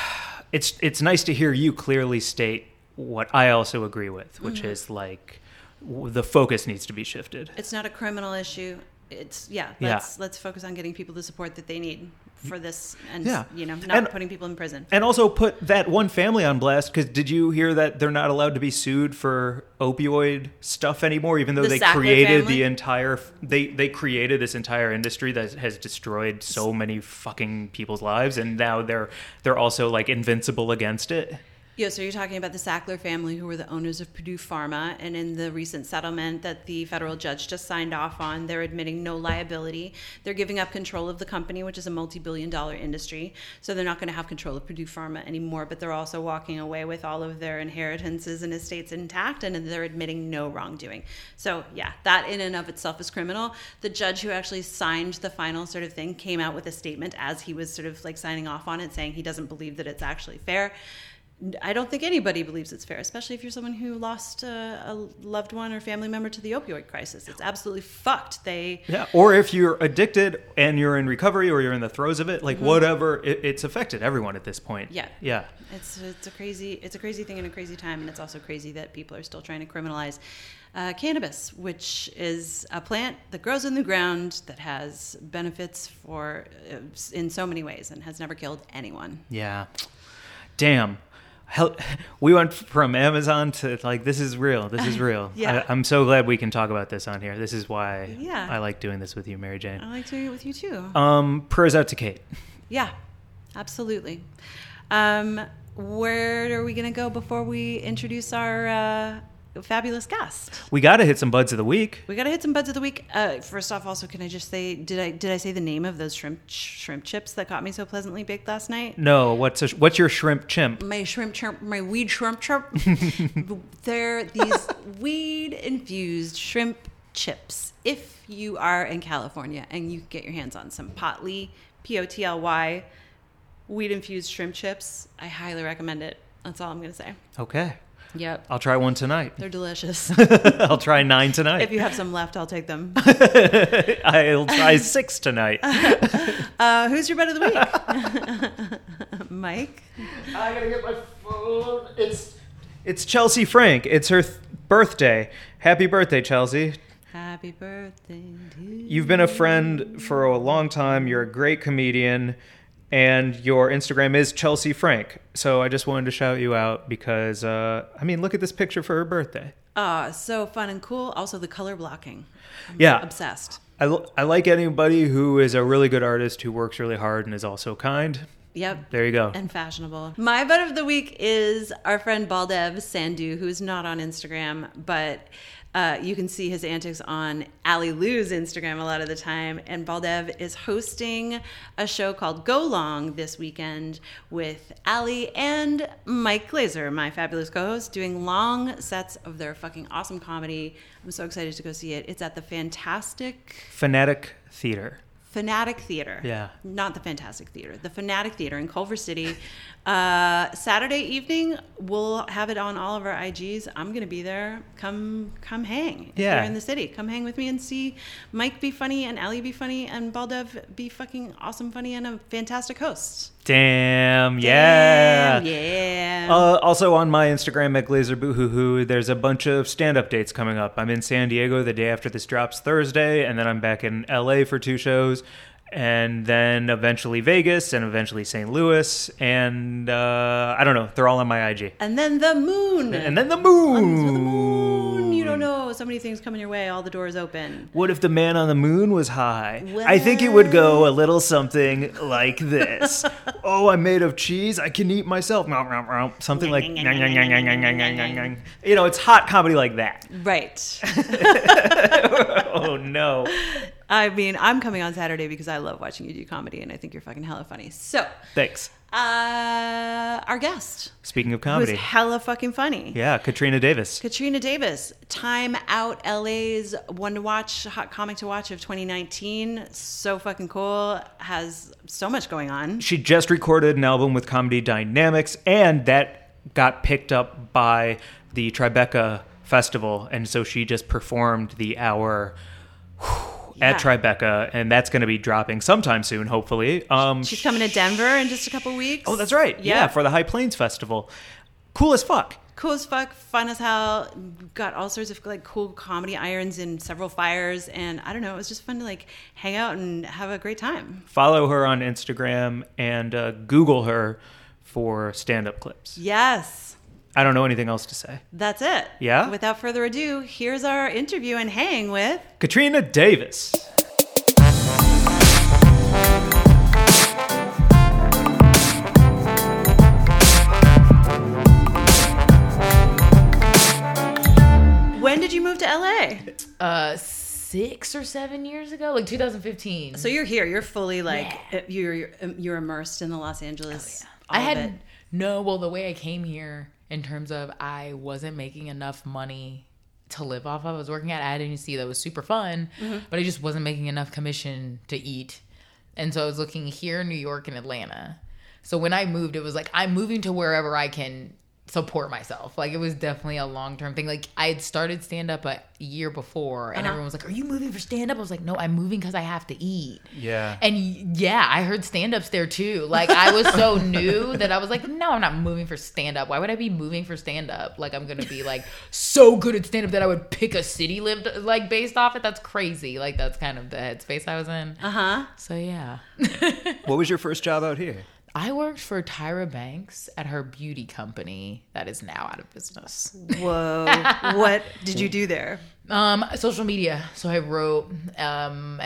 S1: it's it's nice to hear you clearly state what I also agree with, which
S2: Mm-hmm.
S1: is like the focus needs to be shifted.
S2: It's not a criminal issue. It's yeah.
S1: Yeah.
S2: Let's let's focus on getting people the support that they need for this, and
S1: Yeah.
S2: you know, not
S1: And-
S2: putting people in prison.
S1: And also put that one family on blast because did you hear that they're not allowed to be sued for opioid stuff anymore, even though
S2: The
S1: they
S2: Sackler
S1: created
S2: family?
S1: the entire they they created this entire industry that has destroyed so many fucking people's lives, and now they're they're also like invincible against it.
S2: Yeah, so you're talking about the Sackler family, who were the owners of Purdue Pharma, and in the recent settlement that the federal judge just signed off on, they're admitting no liability. They're giving up control of the company, which is a multi-billion-dollar industry. So they're not going to have control of Purdue Pharma anymore. But they're also walking away with all of their inheritances and estates intact, and they're admitting no wrongdoing. So yeah, that in and of itself is criminal. The judge who actually signed the final sort of thing came out with a statement as he was sort of like signing off on it, saying he doesn't believe that it's actually fair. I don't think anybody believes it's fair, especially if you're someone who lost a, a loved one or family member to the opioid crisis. It's absolutely fucked. They
S1: Yeah, or if you're addicted and you're in recovery or you're in the throes of it, like whatever, it, it's affected everyone at this point.
S2: Mm-hmm. Yeah.
S1: yeah,
S2: It's it's a crazy it's a crazy thing in a crazy time, and it's also crazy that people are still trying to criminalize uh, cannabis, which is a plant that grows in the ground that has benefits for uh, in so many ways and has never killed anyone.
S1: yeah. Damn, (laughs) we went from Amazon to like this is real. This is (laughs) real.
S2: Yeah.
S1: I, I'm so glad we can talk about this on here. This is why
S2: Yeah.
S1: I like doing this with you, Mary Jane.
S2: I like doing it with you too.
S1: Um, prayers out to Kate.
S2: Yeah, absolutely. Um, where are we going to go before we introduce our uh, fabulous guest?
S1: We got to hit some buds of the week.
S2: We got to hit some buds of the week. Uh, first off, also, can I just say, did I did I say the name of those shrimp shrimp chips that got me so pleasantly baked last night?
S1: No, what's a, what's your shrimp chimp?
S2: My shrimp chirp, my weed shrimp chirp. (laughs) They're these weed infused shrimp chips. If you are in California and you get your hands on some Potly, P O T L Y, weed infused shrimp chips, I highly recommend it. That's all I'm going to say.
S1: Okay,
S2: Yep.
S1: I'll try one tonight.
S2: They're delicious. (laughs)
S1: I'll try nine tonight.
S2: if you have some left, I'll take them. (laughs)
S1: I'll try six tonight. (laughs)
S2: Uh, who's your bet of the week? Mike?
S1: I gotta get my phone. It's It's Chelsea Frank. It's her th- birthday. Happy birthday, Chelsea.
S2: Happy birthday to you.
S1: You've been a friend for a long time. You're a great comedian, and your Instagram is Chelsea Frank. So I just wanted to shout you out because, uh, I mean, look at this picture for her birthday.
S2: Ah, so fun and cool. Also, the color blocking.
S1: Yeah.
S2: Obsessed.
S1: I, l- I like anybody who is a really good artist who works really hard and is also kind.
S2: Yep.
S1: There you go.
S2: and fashionable. My butt of the week is our friend Baldev Sandu, who's not on Instagram, but uh, you can see his antics on Ali Lou's Instagram a lot of the time. And Baldev is hosting a show called Go Long this weekend with Ali and Mike Glazer, my fabulous co-host, doing long sets of their fucking awesome comedy. I'm so excited to go see it. It's at the Fantastic
S1: Fanatic Theater.
S2: Fanatic Theater.
S1: Yeah.
S2: Not the Fantastic Theater, the Fanatic Theater in Culver City. Uh, Saturday evening, we'll have it on all of our IGs. I'm gonna be there. Come, come hang. If
S1: Yeah.
S2: you're in the city. Come hang with me and see Mike be funny and Ali be funny and Baldev be fucking awesome, funny, and a fantastic host.
S1: Damn, yeah.
S2: Damn, yeah.
S1: Uh, also on my Instagram at Glazer Boohoo, there's a bunch of stand-up dates coming up. I'm in San Diego the day after this drops Thursday, and then I'm back in LA for two shows, and then eventually Vegas, and eventually St. Louis, and uh, I don't know. They're all on my IG.
S2: and then the moon.
S1: And then the
S2: with the
S1: moon.
S2: moon. You don't know. So many things coming your way. All the doors open.
S1: What if the man on the moon was high? I think it would go a little something like this. (laughs) oh, I'm made of cheese. I can eat myself. Something like. You know, it's hot comedy like that.
S2: Right. (laughs)
S1: Oh, no. (laughs)
S2: I mean, I'm coming on Saturday because I love watching you do comedy, and I think you're fucking hella funny. So,
S1: Thanks.
S2: uh, our guest,
S1: Speaking of
S2: who's
S1: comedy.
S2: hella fucking funny,
S1: Yeah, Katrina Davis.
S2: Katrina Davis, Time Out LA's one to watch, hot comic to watch of 2019. So fucking cool. Has so much going on.
S1: She just recorded an album with Comedy Dynamics, and that got picked up by the Tribeca Festival. And so she just performed the hour at
S2: Yeah.
S1: Tribeca, and that's going to be dropping sometime soon, hopefully. Um,
S2: She's coming to Denver in just a couple weeks.
S1: Oh, that's right. Yeah. for the High Plains Festival. Cool as fuck.
S2: cool as fuck, fun as hell. Got all sorts of like cool comedy irons in several fires, and I don't know. It was just fun to like hang out and have a great time.
S1: Follow her on Instagram and uh, Google her for stand up clips.
S2: Yes.
S1: I don't know anything else to say.
S2: That's it.
S1: Yeah?
S2: Without further ado, here's our interview and hang with.
S1: Katrina Davis.
S2: When did you move to LA?
S3: uh six or seven years ago, like 2015.
S2: So you're here. You're fully like
S3: Yeah.
S2: you're you're, you're immersed in the Los Angeles.
S3: I
S2: all of
S3: had no. Well, the way I came here, in terms of I wasn't making enough money to live off of. I was working at ad agency that was super fun,
S2: Mm-hmm.
S3: but I just wasn't making enough commission to eat, and so I was looking here in New York and Atlanta. So when I moved, it was like I'm moving to wherever I can support myself. Like it was definitely a long term thing. Like I had started stand up a year before, and
S2: Uh-huh.
S3: everyone was like, "Are you moving for stand up?" I was like, "No, I'm moving because I have to eat."
S1: Yeah.
S3: And yeah, I heard stand ups there too. Like I was so (laughs) new that I was like, no, I'm not moving for stand up. Why would I be moving for stand up? Like I'm gonna be like so good at stand up that I would pick a city lived like based off it. That's crazy. Like that's kind of the headspace I was in.
S2: Uh huh.
S3: So yeah.
S1: What was your first job out here?
S3: I worked for Tyra Banks at her beauty company that is now out of business.
S2: Whoa. (laughs) what did you do there?
S3: Um, social media. So I wrote um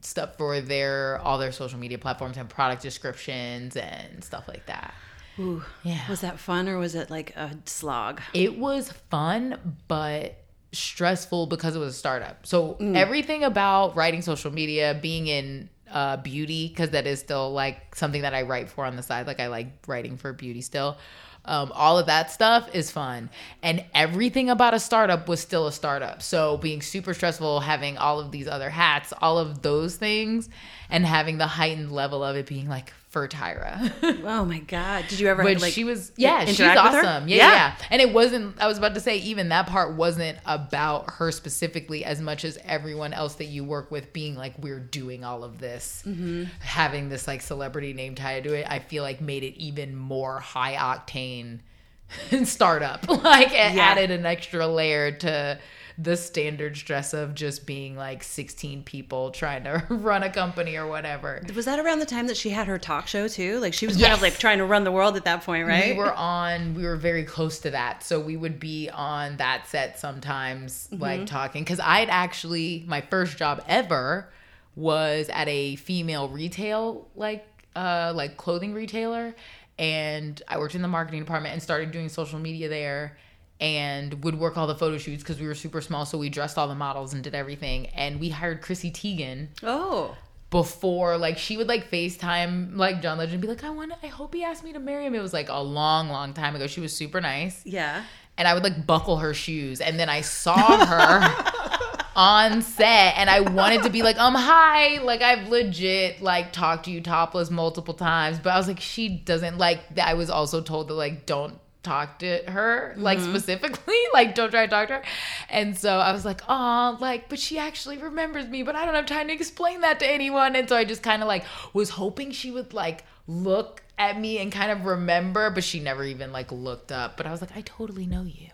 S3: stuff for their all their social media platforms and product descriptions and stuff like that.
S2: Ooh.
S3: Yeah.
S2: Was that fun or was it like a slog?
S3: It was fun, but stressful because it was a startup. So everything about writing social media, being in uh, beauty, because that is still like something that I write for on the side. Like I like writing for beauty still. Um, all of that stuff is fun. And everything about a startup was still a startup. So being super stressful, having all of these other hats, all of those things, and having the heightened level of it being like for Tyra. (laughs)
S2: Oh my god! Did you ever?
S3: But
S2: like,
S3: she was, yeah, she's
S2: interact with her?
S3: awesome. Yeah, yeah, And it wasn't, I was about to say, even that part wasn't about her specifically as much as everyone else that you work with being like, we're doing all of this.
S2: Mm-hmm.
S3: Having this like celebrity name tied to it, I feel like made it even more high octane (laughs) startup. (laughs) Like it
S2: Yeah.
S3: added an extra layer to the standard stress of just being like 16 people trying to (laughs) run a company or whatever.
S2: Was that around the time that she had her talk show too? Like she was kind of like trying to run the world at that point, right?
S3: We were on, we were very close to that. So we would be on that set sometimes,
S2: Mm-hmm.
S3: like talking. Cause I'd actually, my first job ever was at a female retail, like, uh, like clothing retailer. And I worked in the marketing department and started doing social media there and would work all the photo shoots because we were super small. So we dressed all the models and did everything. And we hired Chrissy Teigen
S2: oh,
S3: before like she would like FaceTime like John Legend and be like, I want I hope he asked me to marry him. It was like a long, long time ago. She was super nice.
S2: yeah.
S3: And I would like buckle her shoes. And then I saw her (laughs) on set and I wanted to be like, um, hi. Like I've legit like talked to you topless multiple times. But I was like, she doesn't like I was also told to like don't talk to her like mm-hmm. specifically (laughs) like don't try to talk to her. And so i was like oh like but she actually remembers me but i don't have time to explain that to anyone. And so i just kind of like was hoping she would like look at me and kind of remember but she never even like looked up. But i was like i totally know you.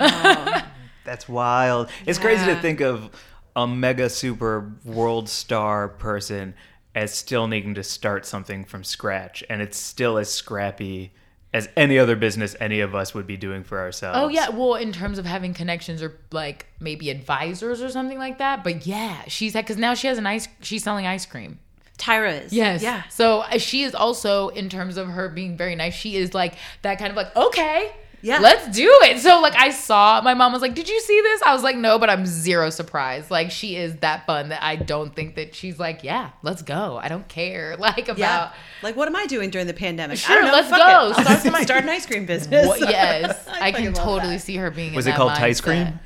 S3: Wow. (laughs)
S1: That's wild. It's crazy to think of a mega super world star person as still needing to start something from scratch, and it's still as scrappy as any other business any of us would be doing for ourselves.
S3: Oh yeah, well, in terms of having connections or like maybe advisors or something like that. But yeah, she's had because now she has an ice. She's selling ice cream.
S2: Tyra is.
S3: Yes.
S2: Yeah.
S3: So uh, she is also in terms of her being very nice. She is like that kind of like okay.
S2: Yeah.
S3: Let's do it. So like I saw my mom was like, "Did you see this?" I was like, "No," but I'm zero surprised. Like she is that fun that I don't think that she's like, "Yeah, let's go. I don't care." (laughs) Like about
S2: Yeah. Like, what am I doing during the pandemic? I
S3: Sure,
S2: don't know.
S3: let's
S2: Fuck
S3: go.
S2: It.
S3: Start (laughs) some-
S2: Start an ice cream business.
S3: What, yes, (laughs) I,
S2: fucking
S3: can totally
S2: that.
S3: see her being.
S1: Was
S3: in
S1: it
S3: that
S1: called Tice
S3: mindset.
S1: Cream?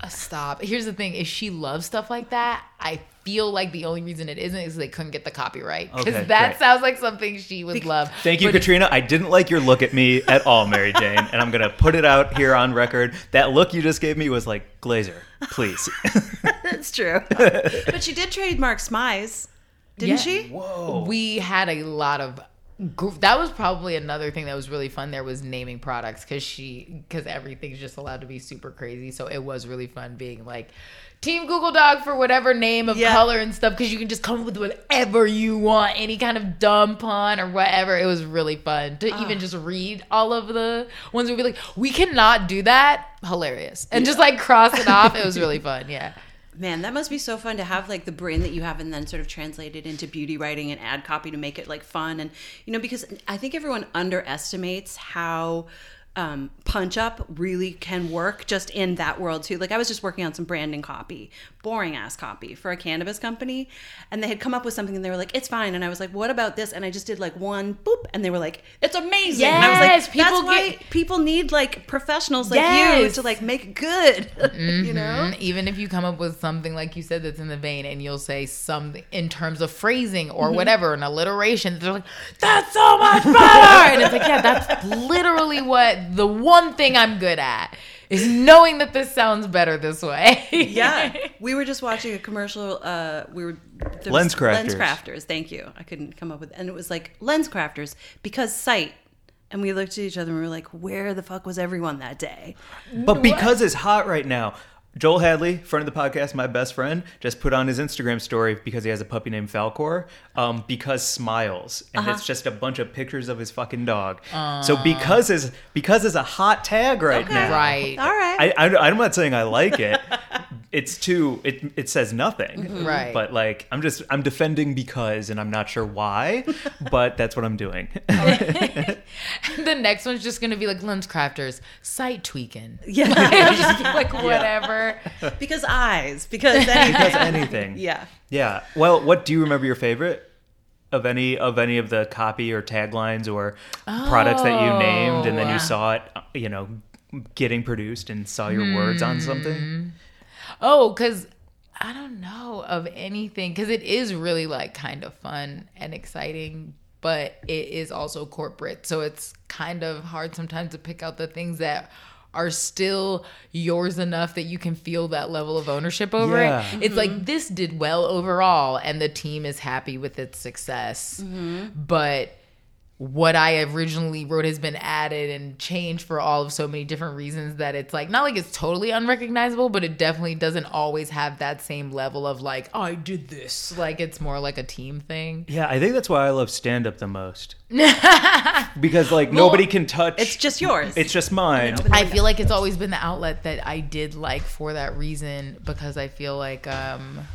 S3: Uh, stop. Here's the thing: if she loves stuff like that, I feel like the only reason it isn't is they couldn't get the copyright because
S1: Okay,
S3: that
S1: great.
S3: sounds like something she would love.
S1: Thank you,
S3: But
S1: Katrina. I didn't like your look at me at all, Mary Jane, and I'm gonna put it out here on record. That look you just gave me was like Glazer, please. (laughs)
S2: That's true. (laughs) but she did trademark Smize, didn't
S3: Yeah.
S2: she?
S1: Whoa.
S3: we had a lot of that was probably another thing that was really fun there was naming products because she because everything's just allowed to be super crazy so it was really fun being like team google dog for whatever name of
S2: Yeah.
S3: color and stuff because you can just come up with whatever you want any kind of dumb pun or whatever. It was really fun to even ah. just read all of the ones we'd be like we cannot do that. Hilarious. And just like cross it off. It was really (laughs) fun yeah.
S2: Man, that must be so fun to have like the brain that you have and then sort of translate it into beauty writing and ad copy to make it like fun. And, you know, because I think everyone underestimates how um, punch up really can work just in that world too. Like I was just working on some branding copy, boring ass copy for a cannabis company. And they had come up with something and they were like, it's fine. And I was like, what about this? And I just did like one boop and they were like, it's amazing. and I was
S3: Yes,
S2: like,
S3: people
S2: that's why
S3: get-
S2: people need like professionals like you to like make good, (laughs) you know?
S3: Even if you come up with something like you said that's in the vein, and you'll say something in terms of phrasing or
S2: Mm-hmm.
S3: whatever, an alliteration, they're like, "That's so much better," and it's like, yeah, that's literally what the one thing I'm good at is knowing that this sounds better this way. (laughs)
S2: yeah. (laughs) We were just watching a commercial uh we were
S1: Lens Crafters.
S2: lens crafters. Thank you. I couldn't come up with and it was like lens crafters because sight. And we looked at each other and we were like where the fuck was everyone that day?
S1: But because it's hot right now, Joel Hadley, friend of the podcast, my best friend, just put on his Instagram story because he has a puppy named Falcor. Um, because smiles, and
S2: Uh-huh.
S1: it's just a bunch of pictures of his fucking dog. so because is because is a hot tag right
S2: Okay.
S1: now.
S3: Right.
S2: all right
S1: I, I I'm not saying I like it. (laughs) it's too it it says nothing. Mm-hmm.
S3: Right.
S1: But like I'm just I'm defending because, and I'm not sure why, (laughs) but that's what I'm doing. (laughs)
S3: the next one's just gonna be like lens crafters, sight tweaking. (laughs)
S2: yeah
S3: It'll just be like whatever.
S2: because eyes because anything.
S1: because anything.
S2: yeah
S1: Yeah. Well, what do you remember your favorite of any of any of the copy or taglines or products that you oh, named, and then
S3: Oh.
S1: you saw it, you know, getting produced and saw your words on something? Mm-hmm.
S3: Oh, because I don't know of anything because it is really like kind of fun and exciting, but it is also corporate. So it's kind of hard sometimes to pick out the things that are still yours enough that you can feel that level of ownership over
S1: Yeah.
S3: it. It's like mm-hmm. this did well overall and the team is happy with its success. Mm-hmm. But what I originally wrote has been added and changed for all of so many different reasons that it's like not like it's totally unrecognizable, but it definitely doesn't always have that same level of like I did this. Like it's more like a team thing.
S1: Yeah, I think that's why I love stand up the most. (laughs) because like nobody can touch
S2: It's just yours.
S1: It's just mine.
S3: I feel like it's always been the outlet that I did like for that reason because I feel like um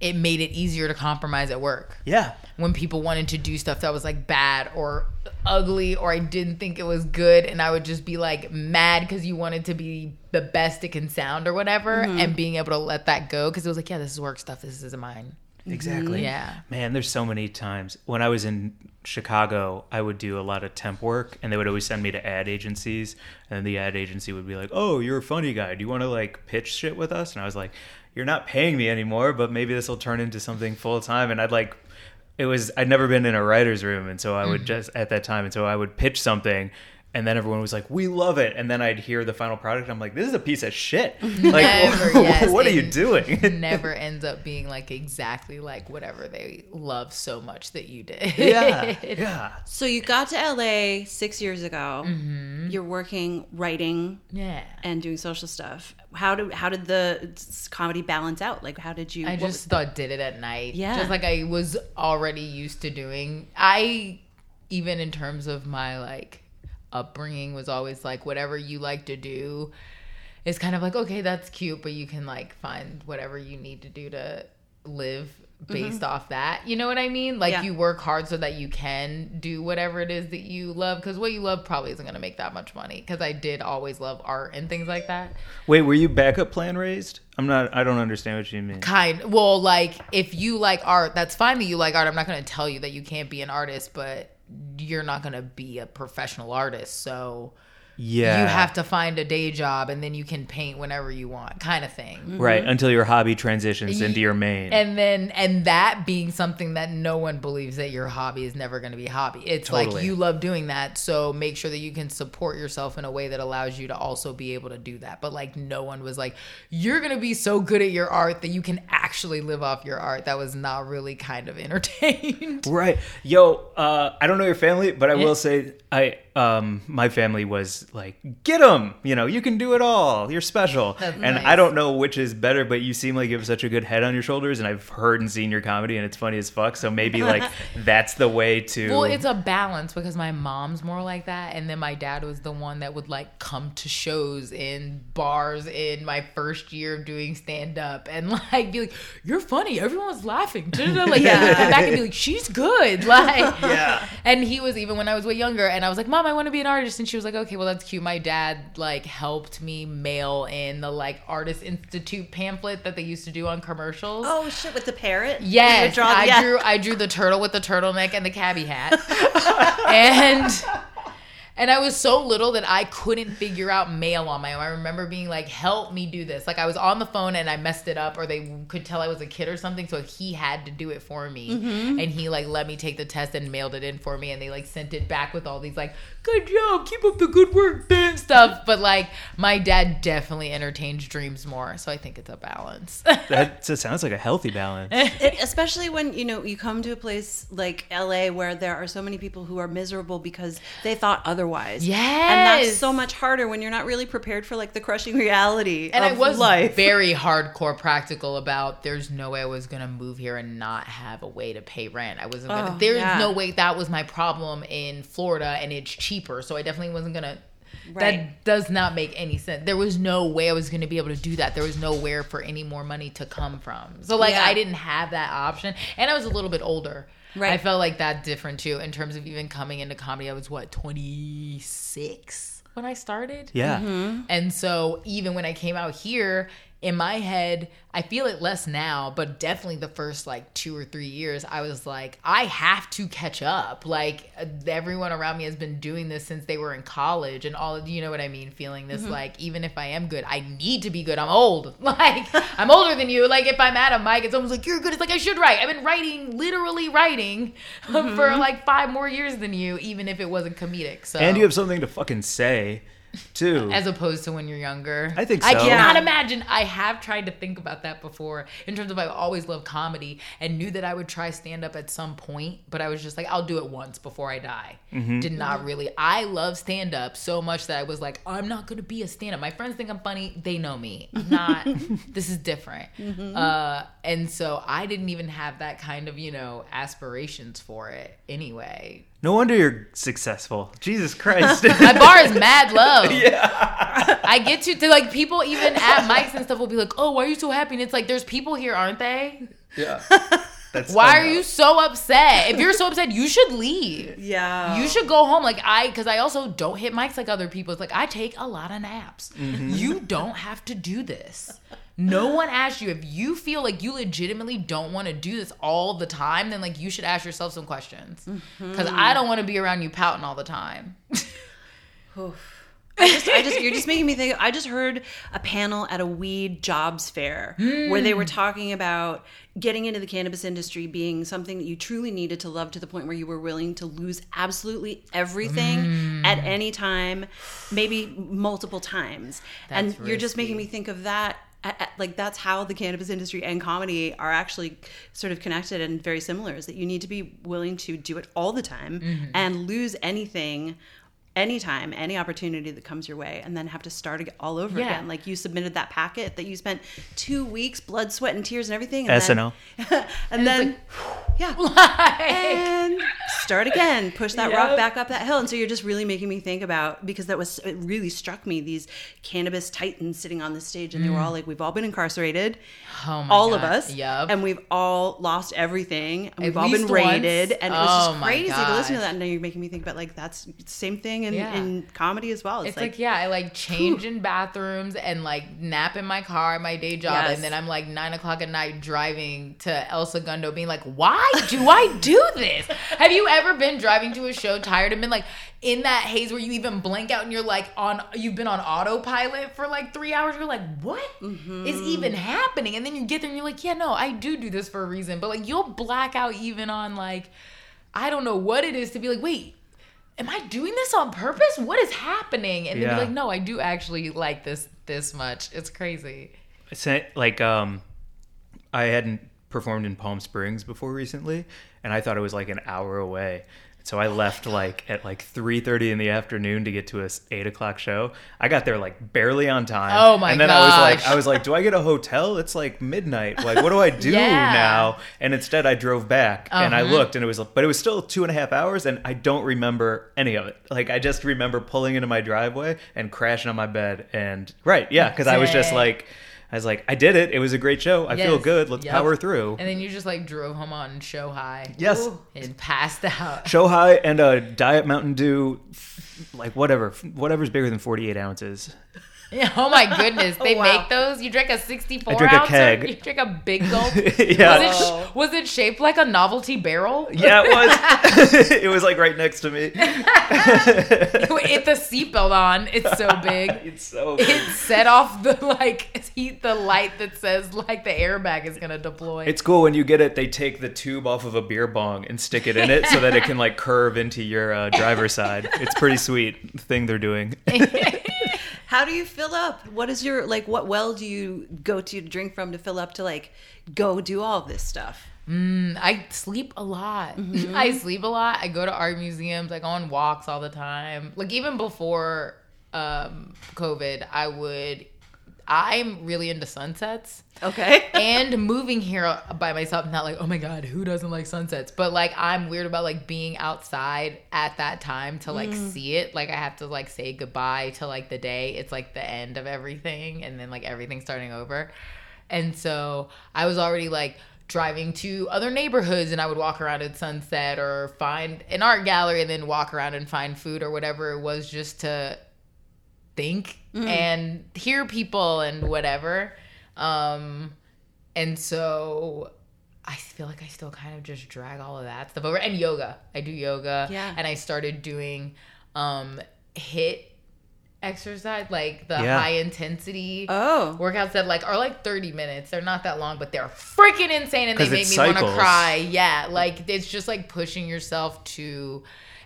S3: it made it easier to compromise at work.
S1: Yeah.
S3: when people wanted to do stuff that was like bad or ugly or I didn't think it was good and I would just be like mad because you wanted to be the best it can sound or whatever mm-hmm. and being able to let that go because it was like yeah this is work stuff this isn't mine
S1: Exactly. Mm-hmm.
S3: Yeah.
S1: Man, there's so many times when I was in Chicago, I would do a lot of temp work, and they would always send me to ad agencies, and the ad agency would be like, "Oh, you're a funny guy. Do you want to like pitch shit with us?" And I was like, "You're not paying me anymore, but maybe this will turn into something full time." And I'd like, it was I'd never been in a writer's room, and so I would mm. just at that time, and so I would pitch something. And then everyone was like, "We love it," and then I'd hear the final product. And I'm like, "This is a piece of shit! (laughs) Like,
S3: Never, (laughs) yes,
S1: what are you
S3: and
S1: doing?" (laughs)
S3: never ends up being like exactly like whatever they love so much that you did
S1: yeah, yeah.
S2: so you got to LA six years ago.
S3: Mm-hmm.
S2: You're working, writing,
S3: yeah
S2: and doing social stuff. How did how did the comedy balance out? Like, how did you?
S3: I just thought did it at night.
S2: Yeah.
S3: Just like I was already used to doing. I even in terms of my like upbringing was always like whatever you like to do is kind of like okay that's cute but you can like find whatever you need to do to live mm-hmm. based off that you know what i mean like
S2: Yeah.
S3: you work hard so that you can do whatever it is that you love because what you love probably isn't going to make that much money because i did always love art and things like that
S1: Wait, were you backup plan raised? I'm not. I don't understand what you mean.
S3: kind well like if you like art that's fine that you like art i'm not going to tell you that you can't be an artist but you're not going to be a professional artist so
S1: Yeah,
S3: you have to find a day job and then you can paint whenever you want kind of thing
S1: right until your hobby transitions into your main.
S3: and then and that being something that no one believes that your hobby is never going to be a hobby. It's like you love doing that so make sure that you can support yourself in a way that allows you to also be able to do that. But like no one was like you're going to be so good at your art that you can actually live off your art. That was not really kind of (laughs) entertained.
S1: Right, yo, uh, I don't know your family, but I will say I um my family was like, get him, you know, you can do it all. You're special. (laughs)
S3: That's
S1: and
S3: nice.
S1: I don't know which is better, but you seem like you have such a good head on your shoulders, and I've heard and seen your comedy, and it's funny as fuck. So maybe (laughs) like that's the way to.
S3: Well, it's a balance because my mom's more like that, and then my dad was the one that would like come to shows in bars in my first year of doing stand up, and (laughs) like be like, "You're funny, everyone was laughing." Like, yeah. come back and be like, "She's good," like,
S1: Yeah.
S3: And he was even when I was way younger, and I was like, "Mom, I want to be an artist," and she was like, "Okay, well that's cute." My dad like helped me mail in the like Artist Institute pamphlet that they used to do on commercials.
S2: Oh shit! With the parrot.
S3: Yes, I (laughs)
S2: yeah.
S3: drew. I drew the turtle with the turtleneck and the cabbie hat, (laughs) and and I was so little that I couldn't figure out mail on my own. I remember being like, "Help me do this!" Like I was on the phone and I messed it up, or they could tell I was a kid or something, so he had to do it for me,
S2: Mm-hmm.
S3: and he like let me take the test and mailed it in for me, and they like sent it back with all these like, "Good job, keep up the good work," and stuff. But like my dad definitely entertains dreams more, so I think it's a balance. (laughs)
S1: that sounds like a healthy balance. (laughs)
S2: It, especially when you know you come to a place like LA where there are so many people who are miserable because they thought otherwise. Yes, and that's so much harder when you're not really prepared for like the crushing reality
S3: and
S2: of
S3: I was
S2: life.
S3: very hardcore practical about there's no way I was gonna move here and not have a way to pay rent. I wasn't gonna
S2: Oh,
S3: there's
S2: yeah.
S3: no way that was my problem in Florida and it's cheaper, so I definitely wasn't gonna
S2: Right.
S3: that does not make any sense. There was no way I was going to be able to do that. There was nowhere for any more money to come from. So like
S2: Yeah.
S3: I didn't have that option, and I was a little bit older.
S2: Right.
S3: I felt like that different too in terms of even coming into comedy. I was what twenty six when I started.
S1: Yeah.
S2: Mm-hmm.
S3: And so even when I came out here, in my head, I feel it less now, but definitely the first like two or three years, I was like, I have to catch up. Like uh, everyone around me has been doing this since they were in college and all of you know what I mean? Feeling this like, even if I am good, I need to be good. I'm old. (laughs) Like, I'm older than you. Like, if I'm at a mic and someone's like, you're good, it's like, I should write. I've been writing, literally writing (laughs) for like five more years than you, even if it wasn't comedic. So,
S1: And you have something to fucking say. Too.
S3: as opposed to when you're younger.
S1: I think
S3: I cannot
S2: Yeah.
S3: imagine. I have tried to think about that before in terms of I always loved comedy and knew that I would try stand up at some point, but I was just like, I'll do it once before I die.
S1: Mm-hmm.
S3: Did not really. I love stand up so much that I was like, I'm not going to be a stand up. My friends think I'm funny. They know me. I'm not. (laughs) this is different. Uh, and so I didn't even have that kind of, you know, aspirations for it anyway.
S1: No wonder you're successful. Jesus Christ. (laughs)
S3: My bar is mad love. (laughs) Yeah. I get to, to like people even at mics and stuff will be like, "Oh, why are you so happy?" And it's like, there's people here, aren't they?
S1: yeah. (laughs) That's
S3: Why are you so upset? If you're so upset, you should leave.
S2: Yeah.
S3: You should go home. Like I, because I also don't hit mics like other people. It's like I take a lot of naps. Mm-hmm. You don't have to do this. No one asked you. If you feel like you legitimately don't want to do this all the time, then like you should ask yourself some questions. Mm-hmm. Because I don't want to be around you pouting all the time.
S2: I just, I just, you're just making me think. I just heard a panel at a weed jobs fair where they were hmm. talking about getting into the cannabis industry being something that you truly needed to love to the point where you were willing to lose absolutely everything hmm. at any time, maybe multiple times. and
S3: That's
S2: you're just making me think of that. Like that's how the cannabis industry and comedy are actually sort of connected and very similar. Is that you need to be willing to do it all the time mm-hmm. and lose anything anytime, any opportunity that comes your way, and then have to start ag- all over
S3: Yeah.
S2: again. Like you submitted that packet that you spent two weeks, blood, sweat, and tears, and everything. And
S1: SNL.
S2: Then, (laughs) and then, yeah, (laughs)
S3: Like-
S2: and start again. Push that
S3: Yep.
S2: rock back up that hill. And so you're just really making me think about because that was it. Really struck me these cannabis titans sitting on the stage, and they were mm. all like, "We've all been incarcerated."
S3: Oh my
S2: all of us,
S3: Yep.
S2: and we've all lost everything, and we've all been
S3: least once.
S2: raided, and it was
S3: Oh
S2: just
S3: my
S2: crazy to listen to that. And now you're making me think about like that's the same thing in,
S3: Yeah.
S2: in comedy as well. It's,
S3: It's like, yeah, I like change in bathrooms and like nap in my car at my day job,
S2: Yes.
S3: and then I'm like nine o'clock at night driving to El Segundo, being like, "Why do I do this?" Have you ever been driving to a show tired and been like in that haze where you even blank out and you're like on you've been on autopilot for like three hours? You're like, "What is
S2: Mm-hmm.
S3: even happening?" And then you get there and you're like, "Yeah, no, I do do this for a reason," but like you'll black out even on like I don't know what it is to be like, wait am I doing this on purpose? What is happening? And then
S1: Yeah.
S3: be like, no, I do actually like this this much. It's crazy.
S1: Sa- like um I hadn't performed in Palm Springs before recently and I thought it was like an hour away. So I left like at like three thirty in the afternoon to get to a eight o'clock show. I got there like barely on time.
S3: Oh my
S1: And then I was like. I was like, do I get a hotel? It's like midnight. Like, what do I do (laughs)
S3: Yeah.
S1: now? And instead, I drove back and I
S3: Uh-huh.
S1: looked, and it was, but it was still two and a half hours, and I don't remember any of it. Like, I just remember pulling into my driveway and crashing on my bed, and right, yeah, because I was just like. I was like, I did it. It was a great show. I feel good. Let's
S3: Yep.
S1: power through.
S3: And then you just like drove home on show high.
S1: Yes.
S3: And passed out. (laughs)
S1: Show high and a Diet Mountain Dew, like whatever, whatever's bigger than 48 ounces. (laughs)
S3: oh my goodness. They
S2: wow.
S3: make those? You drink a 64
S1: I drink a
S3: ounce? or
S1: keg.
S3: You drink a big gulp?
S1: Yeah. (laughs)
S3: Was it, sh- was it shaped like a novelty barrel?
S1: Yeah, it was. (laughs) it was like right next to me.
S3: It the seatbelt on. It's so big.
S1: It's so.
S3: It set off the like heat the light that says like the airbag is gonna deploy.
S1: It's cool when you get it. They take the tube off of a beer bong and stick it in it so that it can like curve into your uh, driver's side. It's pretty sweet thing they're doing.
S2: How do you fill up? What is your like? What well do you go to to drink from to fill up to like go do all this stuff?
S3: I sleep a lot. (laughs) I sleep a lot. I go to art museums. I go on walks all the time. Like even before um, COVID, I would. I'm really into sunsets.
S2: Okay. (laughs)
S3: and moving here by myself, not like, oh my God, who doesn't like sunsets? But like, I'm weird about like being outside at that time to like mm. see it. Like, I have to like say goodbye to like the day. It's like the end of everything and then like everything starting over. And so I was already like driving to other neighborhoods and I would walk around at sunset or find an art gallery and then walk around and find food or whatever it was just to think and hear people and whatever. Um, and so I feel like I still kind of just drag all of that stuff over. And yoga, I do yoga.
S2: Yeah.
S3: And I started doing um, HIIT exercise, like the
S1: Yeah.
S3: high intensity
S2: Oh.
S3: workouts that like are like 30 minutes. They're not that long, but they're freaking insane and they make me want to cry. Yeah, like it's just like pushing yourself to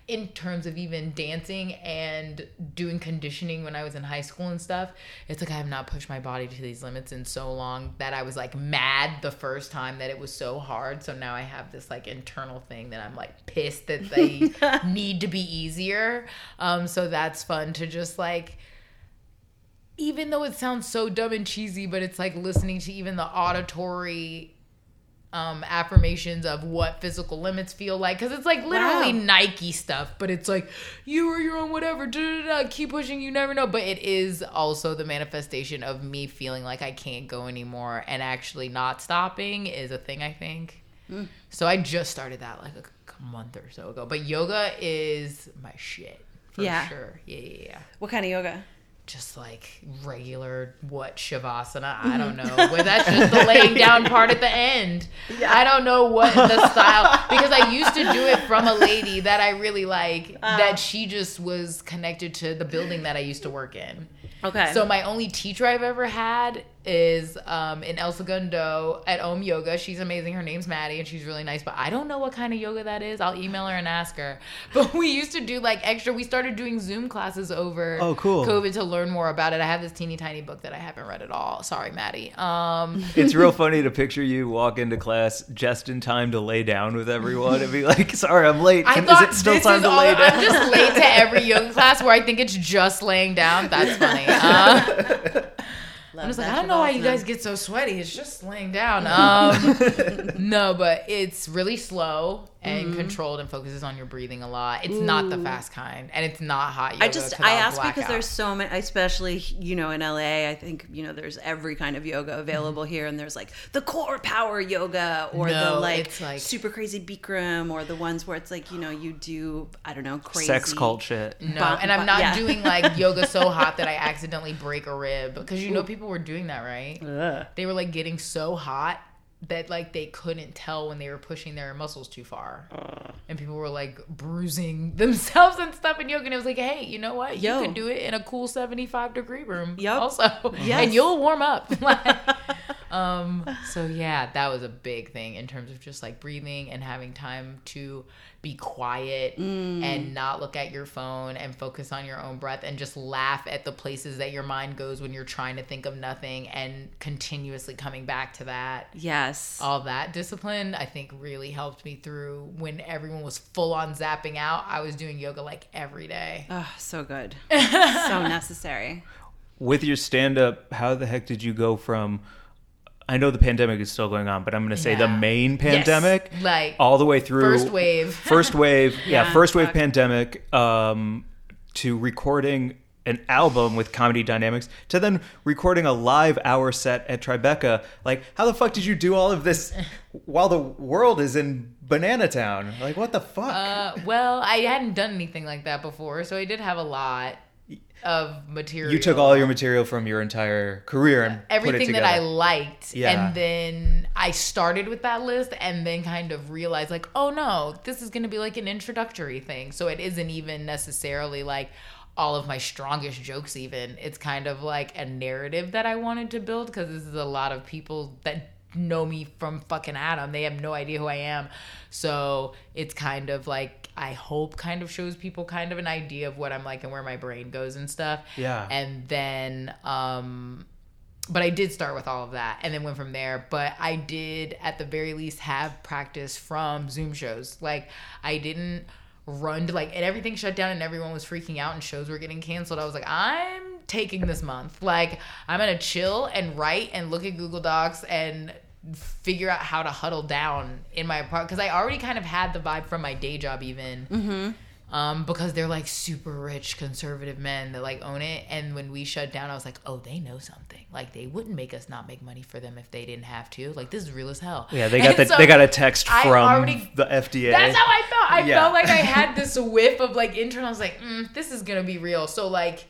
S3: in terms of even dancing and doing conditioning when I was in high school and stuff, it's like I have not pushed my body to these limits in so long that I was like mad the first time that it was so hard. So now I have this like internal thing that I'm like pissed that they (laughs) need to be easier. Um, so that's fun to just like even though it sounds so dumb and cheesy, but it's like listening to even the auditory um, affirmations of what physical limits feel like because it's like literally
S2: Wow.
S3: Nike stuff, but it's like you are your own whatever. Da, da, da, keep pushing, you never know. But it is also the manifestation of me feeling like I can't go anymore and actually not stopping is a thing I think. So I just started that like a, a month or so ago. But yoga is my shit for
S2: Yeah.
S3: sure. Yeah, yeah, yeah
S2: What kind of yoga?
S3: Just like regular what shavasana i don't (laughs) know. Well that's just the laying down part at the end. I don't know what the style because i used to do it from a lady that i really like uh-huh. that she just was connected to the building that i used to work in.
S2: Okay.
S3: so my only teacher I've ever had is um, in El Segundo at Om Yoga. She's amazing. Her name's Maddie, and she's really nice. But I don't know what kind of yoga that is. I'll email her and ask her. (laughs) But we used to do like extra. We started doing Zoom classes over
S1: Oh, cool.
S3: COVID to learn more about it. I have this teeny tiny book that I haven't read at all. Sorry, Maddie. Um, (laughs)
S1: It's real funny to picture you walk into class just in time to lay down with everyone and be (laughs) like, "Sorry, I'm late.
S3: I
S1: Can-
S3: thought
S1: is it still time to
S3: all,
S1: lay down?"
S3: I'm just late to every yoga class where I think it's just laying down. That's funny. Uh, I was like, I don't know why you guys get so sweaty. It's just laying down. (laughs) Um, no, but it's really slow and
S2: Mm-hmm.
S3: controlled and focuses on your breathing a lot. It's not the fast kind, and it's not hot yoga.
S2: I just I
S3: I'll
S2: ask because
S3: out.
S2: there's so many, especially you know in LA. I think you know there's every kind of yoga available here, and there's like the core power yoga or the like,
S3: it's like-
S2: super crazy Bikram or the ones where it's like you know you do I don't know crazy
S1: Sex cult shit.
S3: No,
S2: Ba-
S3: and I'm not
S2: yeah.
S3: doing like (laughs) yoga so hot that I accidentally break a rib because you know people were doing that, right?
S2: Ugh.
S3: They were like getting so hot that like they couldn't tell when they were pushing their muscles too far, uh. and people were like bruising (laughs) themselves and stuff in yoga. And it was like, hey, you know what?
S2: Yo.
S3: You can do it in a cool 75 degree room,
S2: Yup.
S3: also,
S2: Yes.
S3: and you'll warm up. (laughs) Like, um. So yeah, that was a big thing in terms of just like breathing and having time to be quiet and not look at your phone and focus on your own breath and just laugh at the places that your mind goes when you're trying to think of nothing and continuously coming back to that
S2: Yes.
S3: all that discipline i think really helped me through when everyone was full on zapping out i was doing yoga like every day
S2: Oh, so good. (laughs) so necessary.
S1: With your stand up, how the heck did you go from I know the pandemic is still going on, but I'm going to say the main pandemic
S3: like
S1: all the way through
S3: first wave (laughs)
S1: first wave, (laughs) yeah,
S2: Yeah,
S1: first wave pandemic um to recording an album with comedy dynamics to then recording a live hour set at Tribeca. Like, how the fuck did you do all of this (laughs) while the world is in Banana Town? Like, what the fuck?
S3: uh, well i hadn't done anything like that before so i did have a lot of material
S1: you took all your material from your entire career and put it
S3: everything that I liked.
S1: Yeah.
S3: And then I started with that list and then kind of realized like, oh no, this is going to be like an introductory thing. So it isn't even necessarily like all of my strongest jokes even. It's kind of like a narrative that I wanted to build because this is a lot of people that know me from fucking Adam. They have no idea who I am. So it's kind of like I hope kind of shows people kind of an idea of what I'm like and where my brain goes and stuff.
S1: Yeah.
S3: And then um but I did start with all of that and then went from there. But I did at the very least have practice from Zoom shows. Like I didn't run to like and everything shut down and everyone was freaking out and shows were getting canceled. I was like, I'm taking this month. Like I'm gonna chill and write and look at Google Docs and figure out how to huddle down in my apartment because I already kind of had the vibe from my day job even um, because they're like super rich conservative men that like own it. And when we shut down, I was like, oh, they know something. Like they wouldn't make us not make money for them if they didn't have to. Like this is real as hell.
S1: yeah, they (laughs) got
S3: And
S1: the,
S3: so
S1: they got a text from
S3: already-
S1: the FDA.
S3: That's how I felt. I
S1: Yeah.
S3: felt like I (laughs) had this whiff of like internal. I was like, mm, this is gonna be real. So like.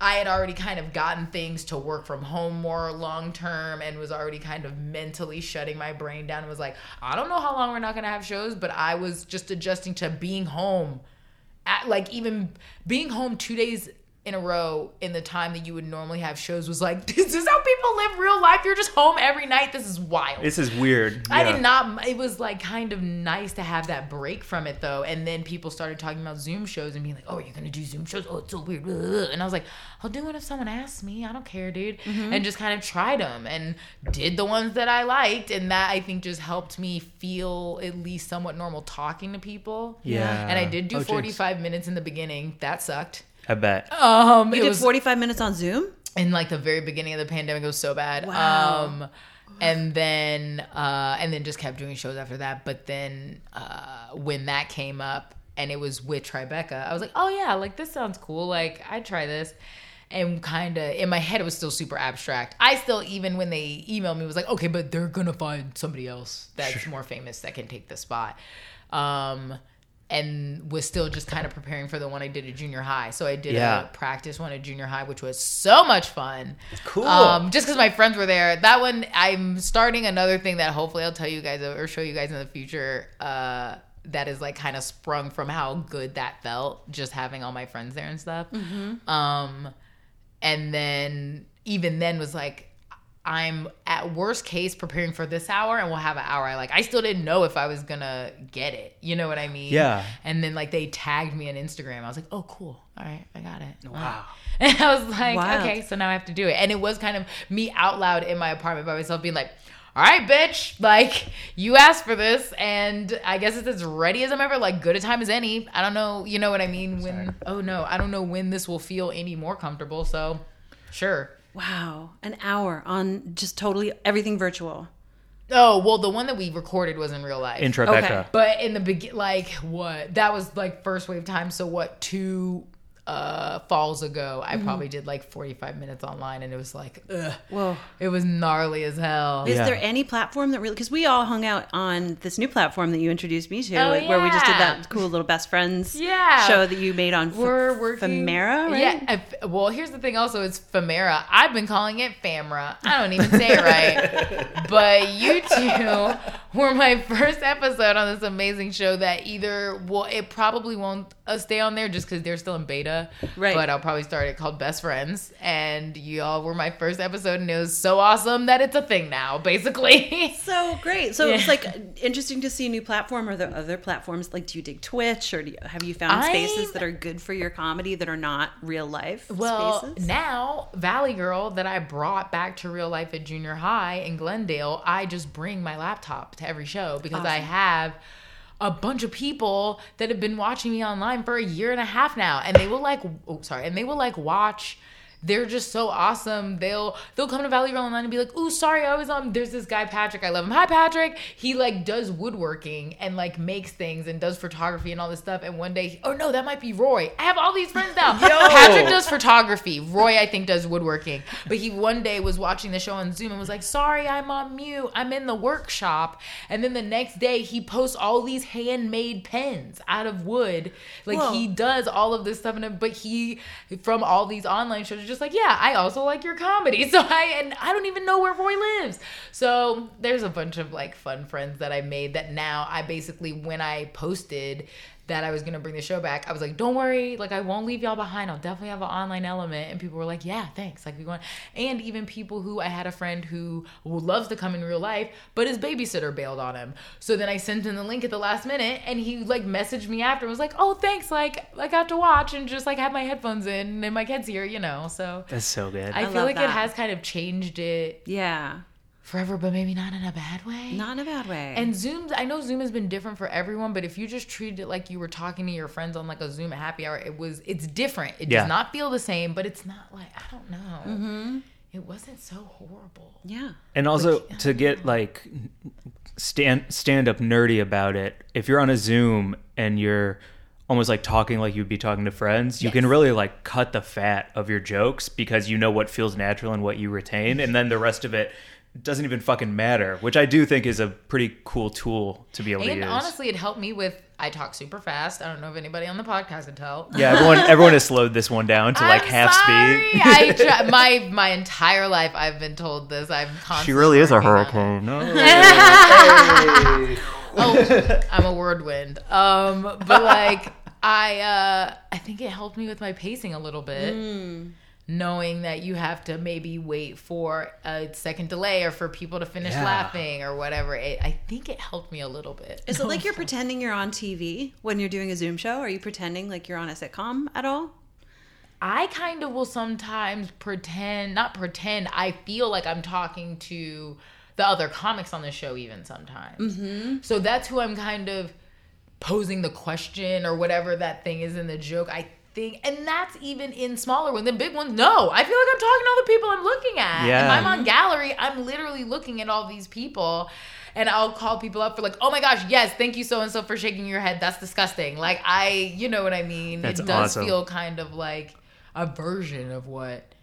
S3: I had already kind of gotten things to work from home more long term and was already kind of mentally shutting my brain down and was like, I don't know how long we're not going to have shows, but I was just adjusting to being home. At, like even being home 2 days in a row in the time that you would normally have shows was like, (laughs) this is how people live real life. You're just home every night. This is wild.
S1: This is weird.
S3: I did not. It was like kind of nice to have that break from it though. And then people started talking about Zoom shows and being like, "Oh, you're gonna do Zoom shows? Oh, it's so weird." And I was like, "I'll do it if someone asks me. I don't care, dude." Mm-hmm. And just kind of tried them and did the ones that I liked, and that I think just helped me feel at least somewhat normal talking to people.
S1: Yeah.
S3: And I did do
S1: Oh, jinx.
S3: 45 minutes in the beginning. That sucked.
S1: I bet.
S3: Um,
S2: You
S3: it
S2: did
S3: was
S2: 45 minutes on Zoom?
S3: in like the very beginning of the pandemic it was so bad.
S2: Wow.
S3: um and then uh and then just kept doing shows after that. But then uh when that came up and it was with tribeca i was like oh yeah like this sounds cool. Like i'd try this. And kind of in my head it was still super abstract. I still even when they emailed me was like okay but they're gonna find somebody else that's more famous that can take the spot. Um and was still just kind of preparing for the one I did at junior high. So I did
S1: Yeah.
S3: a practice one at junior high, which was so much fun.
S1: Cool.
S3: Um, just because my friends were there. That one, I'm starting another thing that hopefully I'll tell you guys or show you guys in the future. Uh, that is like kind of sprung from how good that felt, just having all my friends there and stuff. Um, and then even then was like, I'm at worst case preparing for this hour and we'll have an hour I like. I still didn't know if I was gonna get it. You know what I mean?
S1: Yeah.
S3: And then like they tagged me on Instagram. I was like, oh cool. All right, I got it.
S1: Wow. (laughs)
S3: And I was like,
S2: Wild.
S3: okay, so now I have to do it. And it was kind of me out loud in my apartment by myself being like, all right, bitch, like you asked for this, and I guess it's as ready as I'm ever, like good a time as any. I don't know, you know what I mean? When oh no, I don't know when this will feel any more comfortable. So, sure.
S2: Wow. An hour on just totally everything virtual.
S3: Oh well, the one that we recorded was in real life.
S1: In Tribeca.
S2: Okay.
S3: But in the begin, like what? That was like first wave time. So what? Two uh falls ago, I probably did like 45 minutes online, and it was like, ugh,
S2: Whoa.
S3: it was gnarly as hell.
S2: Is
S1: Yeah.
S2: there any platform that really, because we all hung out on this new platform that you introduced me to,
S3: Oh,
S2: like, where we just did that cool little best friends
S3: Yeah.
S2: show that you made on
S3: We're working.
S2: Femera, right?
S3: Yeah. if- well, here's the thing. Also, it's Femera. I've been calling it Famra. I don't even say it right. (laughs) but you two were my first episode on this amazing show that either well, it probably won't uh, stay on there just because they're still in beta.
S2: Right.
S3: But I'll probably start it called Best Friends, and y'all were my first episode, and it was so awesome that it's a thing now, basically. (laughs)
S2: So great. So it's like interesting to see a new platform. Are there other platforms like do you dig Twitch or do you, have you found spaces
S3: I'm-
S2: that are good for your comedy that are not real life
S3: Well,
S2: spaces?
S3: now Valley Girl that I brought back to real life at junior high in Glendale, I just bring my laptop to every show because I have a bunch of people that have been watching me online for a year and a half now, and they will like, oh, sorry, and they will like watch. They're just so awesome. They'll they'll come to Valley Girl online and be like, "Ooh, sorry, I was on." There's this guy Patrick. I love him. Hi, Patrick. He like does woodworking and like makes things and does photography and all this stuff. And one day, oh no, that might be Roy. I have all these friends now. (laughs) Patrick does photography. Roy, I think, does woodworking. But he one day was watching the show on Zoom and was like, "Sorry, I'm on mute. I'm in the workshop." And then the next day, he posts all these handmade pens out of wood. Like
S2: Whoa.
S3: he does all of this stuff, and but he from all these online shows, just like, yeah, I also like your comedy. (laughs) So I and I don't even know where Roy lives. So there's a bunch of like fun friends that I made that now I basically when I posted that I was gonna bring the show back, I was like, don't worry, like I won't leave y'all behind. I'll definitely have an online element. And people were like, yeah, thanks. Like we want, and even people who I had a friend who loves to come in real life, but his babysitter bailed on him. So then I sent him the link at the last minute, and he like messaged me after and was like, oh, thanks. Like I got to watch and just like have my headphones in, and my kid's here, you know. So
S1: That's so good.
S3: I,
S2: I
S3: feel
S2: love
S3: like it has kind of changed it
S2: yeah.
S3: Forever, but maybe not in a bad way.
S2: Not in a bad way.
S3: And Zoom's, I know Zoom has been different for everyone, but if you just treated it like you were talking to your friends on like a Zoom happy hour, it was, it's different. It
S1: Yeah.
S3: does not feel the same, but it's not like, I don't know. Mm-hmm. It wasn't so horrible.
S2: yeah.
S1: And also to get like stand stand up nerdy about it, if you're on a Zoom and you're almost like talking like you'd be talking to friends, you can really like cut the fat of your jokes because you know what feels natural and what you retain, and then the rest of it doesn't even fucking matter, which I do think is a pretty cool tool to be able to
S3: And
S1: use.
S3: honestly, it helped me with, I talk super fast. I don't know if anybody on the podcast can tell.
S1: yeah, everyone (laughs) everyone has slowed this one down to like
S3: I'm
S1: half
S3: sorry.
S1: speed.
S3: I (laughs) try, my my entire life I've been told this. I'm constantly
S1: She really is a
S3: working No. it. (laughs) oh, I'm a whirlwind. Um, but like I uh I think it helped me with my pacing a little bit.
S2: Mm.
S3: Knowing that you have to maybe wait for a second delay or for people to finish
S1: Yeah.
S3: laughing or whatever. It, I think it helped me a little bit.
S2: Is it like you're (laughs) pretending you're on TV when you're doing a Zoom show? Are you pretending like you're on a sitcom at all?
S3: I kind of will sometimes pretend, not pretend, I feel like I'm talking to the other comics on the show, even sometimes.
S2: Mm-hmm.
S3: So that's who I'm kind of posing the question or whatever that thing is in the joke. I think, and that's even in smaller ones. The big ones, no. I feel like I'm talking to all the people I'm looking at.
S1: Yeah.
S3: If I'm on gallery, I'm literally looking at all these people. And I'll call people up for like, oh my gosh, yes, thank you so and so for shaking your head. That's disgusting. Like I, you know what I mean.
S1: That's
S3: it does
S1: awesome.
S3: feel kind of like a version of what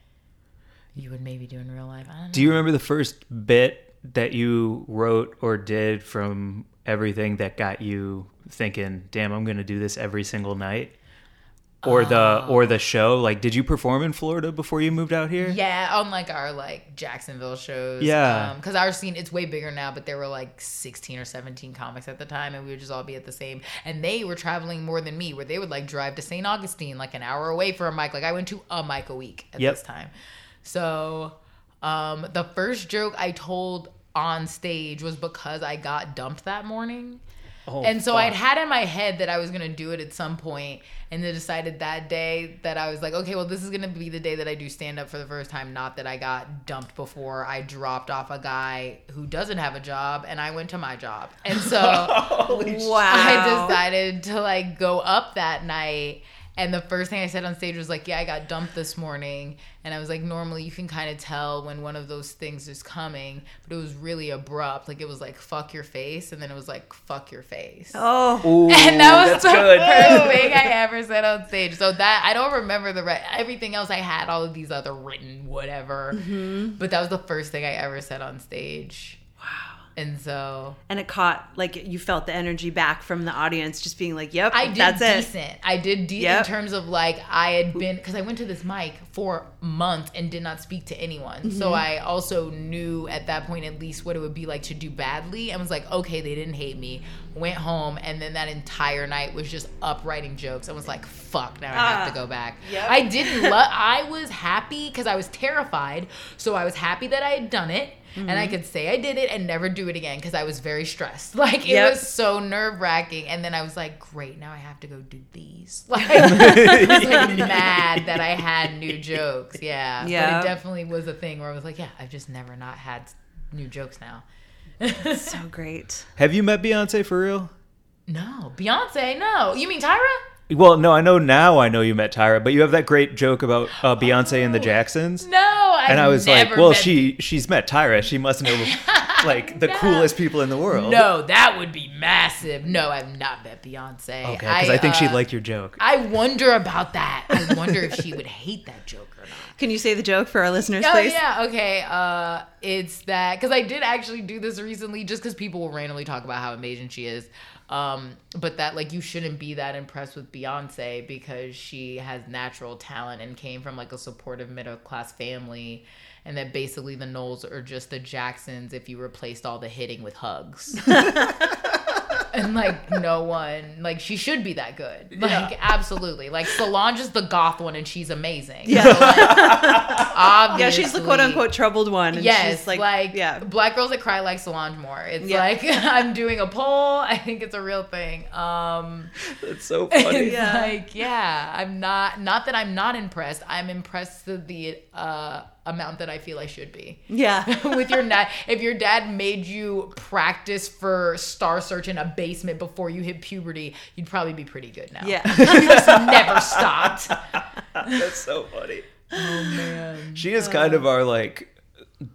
S3: you would maybe do in real life. I don't know.
S1: Do you remember the first bit that you wrote or did from everything that got you thinking, "Damn, I'm going to do this every single night"? Or the or the show? Like, did you perform in Florida before you moved out here?
S3: Yeah, on like our like Jacksonville shows.
S1: Yeah.
S3: because our scene it's way bigger now, but there were like sixteen or seventeen comics at the time, and we would just all be at the same. And they were traveling more than me, where they would like drive to St. Augustine, like an hour away for a mic. Like I went to a mic a week at
S1: Yep.
S3: this time. So, um, the first joke I told on stage was because I got dumped that morning.
S1: Oh,
S3: and so
S1: fuck.
S3: I'd had in my head that I was gonna do it at some point, and then decided that day that I was like, okay, well, this is gonna be the day that I do stand up for the first time. Not that I got dumped before I dropped off a guy who doesn't have a job, and I went to my job. And so (laughs)
S2: Wow.
S3: I decided to like go up that night. And the first thing I said on stage was like, "Yeah, I got dumped this morning." And I was like, "Normally, you can kind of tell when one of those things is coming, but it was really abrupt. Like it was like fuck your face, and then it was like fuck your face."
S2: Oh,
S1: Ooh, (laughs)
S3: and that was
S1: that's
S3: the
S1: good.
S3: first (laughs) thing I ever said on stage. So that I don't remember the re- everything else. I had all of these other written whatever,
S2: Mm-hmm.
S3: but that was the first thing I ever said on stage. Wow! And so
S2: and it caught like you felt the energy back from the audience, just being like, "Yep,
S3: I did
S2: that's it."
S3: decent. I did decent
S2: Yep.
S3: in terms of like I had been because I went to this mic for months and did not speak to anyone.
S2: Mm-hmm.
S3: So I also knew at that point at least what it would be like to do badly and was like, okay, they didn't hate me. Went home and then that entire night was just up writing jokes. I was like, fuck, now I have to
S2: Ah,
S3: go back.
S2: yep.
S3: I didn't love. (laughs) I was happy because I was terrified. So I was happy that I had done it. And
S2: Mm-hmm.
S3: I could say I did it and never do it again because I was very stressed. (laughs) Like it
S2: Yep.
S3: was so nerve wracking. And then I was like, great, now I have to go do these. (laughs) Like, (laughs) I was like mad that I had new jokes. Yeah.
S2: Yeah.
S3: But it definitely was a thing where I was like, yeah, I've just never not had new jokes now.
S2: So great.
S1: Have you met Beyonce for real?
S3: no. Beyonce, no. You mean Tyra?
S1: Well, no, I know now. I know you met Tyra, but you have that great joke about uh, Beyonce and the Jacksons.
S3: No. I've
S1: and I was like, well,
S3: met-
S1: she she's met Tyra. She must know (laughs) like the
S3: No.
S1: coolest people in the world.
S3: No, that would be massive. No, I've not met Beyonce.
S1: Okay, because I, think
S3: uh,
S1: she'd like your joke.
S3: I wonder about that. I wonder if she would hate that joke or not.
S2: Can you say the joke for our listeners,
S3: Oh
S2: please?
S3: yeah, okay. Uh, it's that because I did actually do this recently, just because people will randomly talk about how amazing she is. Um, but that like you shouldn't be that impressed with Beyonce because she has natural talent and came from like a supportive middle class family, and that basically the Knowles are just the Jacksons if you replaced all the hitting with hugs. (laughs) (laughs) and like no one like she should be that good like absolutely like solange is the goth one and she's amazing
S2: Yeah.
S3: So, like, obviously, (laughs)
S2: Yeah, she's the quote unquote troubled one. and
S3: yes
S2: she's
S3: like,
S2: yeah.
S3: black girls that cry like solange more it's
S2: Yeah.
S3: like (laughs) i'm doing a poll i think it's a real thing um
S1: That's so funny.
S2: Yeah.
S3: like yeah i'm not not that i'm not impressed i'm impressed to the uh amount that i feel i should be
S2: Yeah. (laughs)
S3: with your dad if your dad made you practice for star search in a basement before you hit puberty you'd probably be pretty good now
S2: Yeah. (laughs)
S3: you just never stopped (laughs)
S1: That's so funny.
S3: oh man
S1: She is kind of our like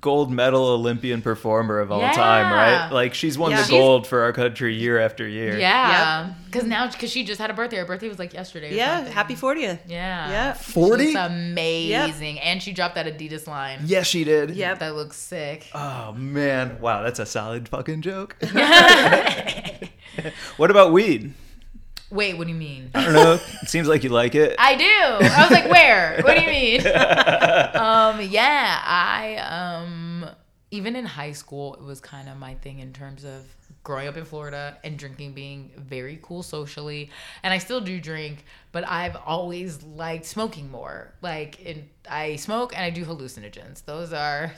S1: gold medal Olympian performer of all
S3: Yeah.
S1: time, right? Like she's won
S2: Yeah.
S1: the
S2: She's-
S1: gold for our country year after year.
S3: yeah because now because she just had a birthday her birthday was like yesterday or
S2: yeah.
S3: something.
S2: Happy 40th.
S3: yeah
S2: Yeah.
S1: 40?
S3: She's amazing and she dropped that adidas line
S1: Yes, she did.
S2: Yeah,
S3: that looks sick
S1: Oh man, wow, that's a solid fucking joke. (laughs) (laughs) what about weed?
S3: Wait what do you mean
S1: I don't know. It seems like you like it.
S3: I do. I was like, where? What do you mean? (laughs) um, yeah, I um even in high school it was kind of my thing in terms of growing up in Florida and drinking being very cool socially. And I still do drink, but I've always liked smoking more. Like, in, I smoke and I do hallucinogens. Those are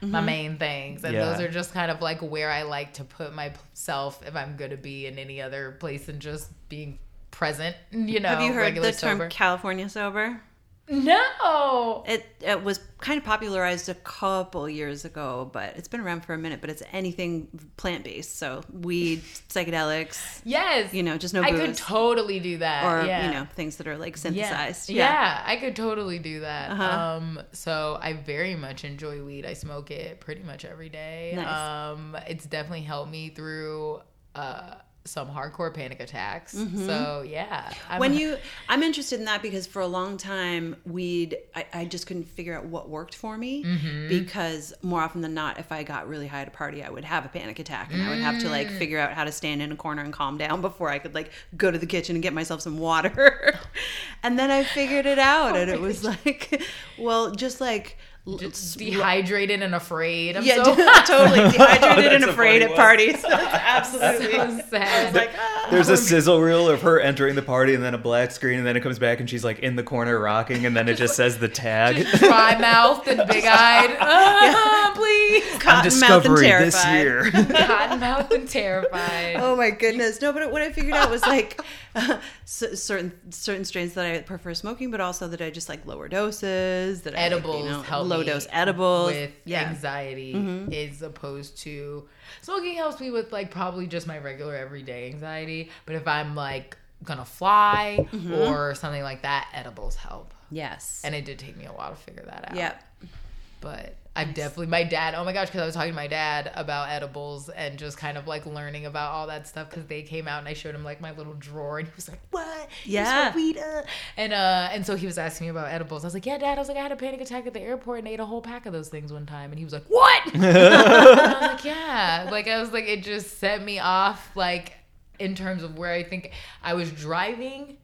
S3: my mm-hmm. main things. And
S1: Yeah.
S3: those are just kind of like where I like to put myself if I'm going to be in any other place than just being present, you know.
S2: Have you heard
S3: regular
S2: the term
S3: sober.
S2: California sober?
S3: No.
S2: It it was kind of popularized a couple years ago, but it's been around for a minute. But it's anything plant based, so weed, psychedelics,
S3: Yes.
S2: you know, just no
S3: I could totally do that.
S2: or
S3: yeah.
S2: you know, things that are like
S3: yeah.
S2: synthesized.
S3: yeah. I could totally do that.
S2: Uh-huh.
S3: Um, so I very much enjoy weed. I smoke it pretty much every day.
S2: Nice.
S3: Um, it's definitely helped me through uh, some hardcore panic attacks.
S2: Mm-hmm.
S3: So yeah. I'm
S2: when you i'm interested in that because for a long time weed i, I just couldn't figure out what worked for me
S3: Mm-hmm.
S2: because more often than not if i got really high at a party i would have a panic attack and i would have to
S3: Mm.
S2: like figure out how to stand in a corner and calm down (laughs) before i could like go to the kitchen and get myself some water (laughs) and then i figured it out and it was like well just like
S3: just dehydrated and afraid. I'm
S2: yeah,
S3: so, (laughs)
S2: totally (laughs) dehydrated and afraid at
S1: one.
S2: parties. (laughs) absolutely.
S3: so sad.
S2: like, ah.
S1: There's a sizzle reel of her entering the party, and then a black screen, and then it comes back, and she's like in the corner rocking, and then it just says the tag.
S3: dry mouthed and big eyed. Ah, please.
S2: Cotton mouth and
S1: Discovery this
S2: terrified.
S1: year.
S3: Cotton mouthed and terrified.
S2: Oh my goodness! No, but what I figured out was like uh, c- certain certain strains that I prefer smoking, but also that I just like lower doses. That
S3: edibles
S2: I like, you know,
S3: help
S2: low
S3: me
S2: dose edibles
S3: with
S2: yeah.
S3: anxiety mm-hmm. as opposed to smoking helps me with like probably just my regular everyday anxiety but if i'm like gonna fly mm-hmm. or something like that edibles help
S2: Yes.
S3: and it did take me a while to figure that out
S2: yeah.
S3: but I've definitely my dad. Oh my gosh, because I was talking to my dad about edibles and just kind of like learning about all that stuff because they came out and I showed him like my little drawer and he was like, "What?
S2: Yeah.
S3: weed, uh?" And uh, and so he was asking me about edibles. I was like, "Yeah, dad." I was like, "I had a panic attack at the airport and ate a whole pack of those things one time." And he was like, "What?" (laughs) (laughs) And I was like, "Yeah." Like I was like, it just set me off like in terms of where I think I was driving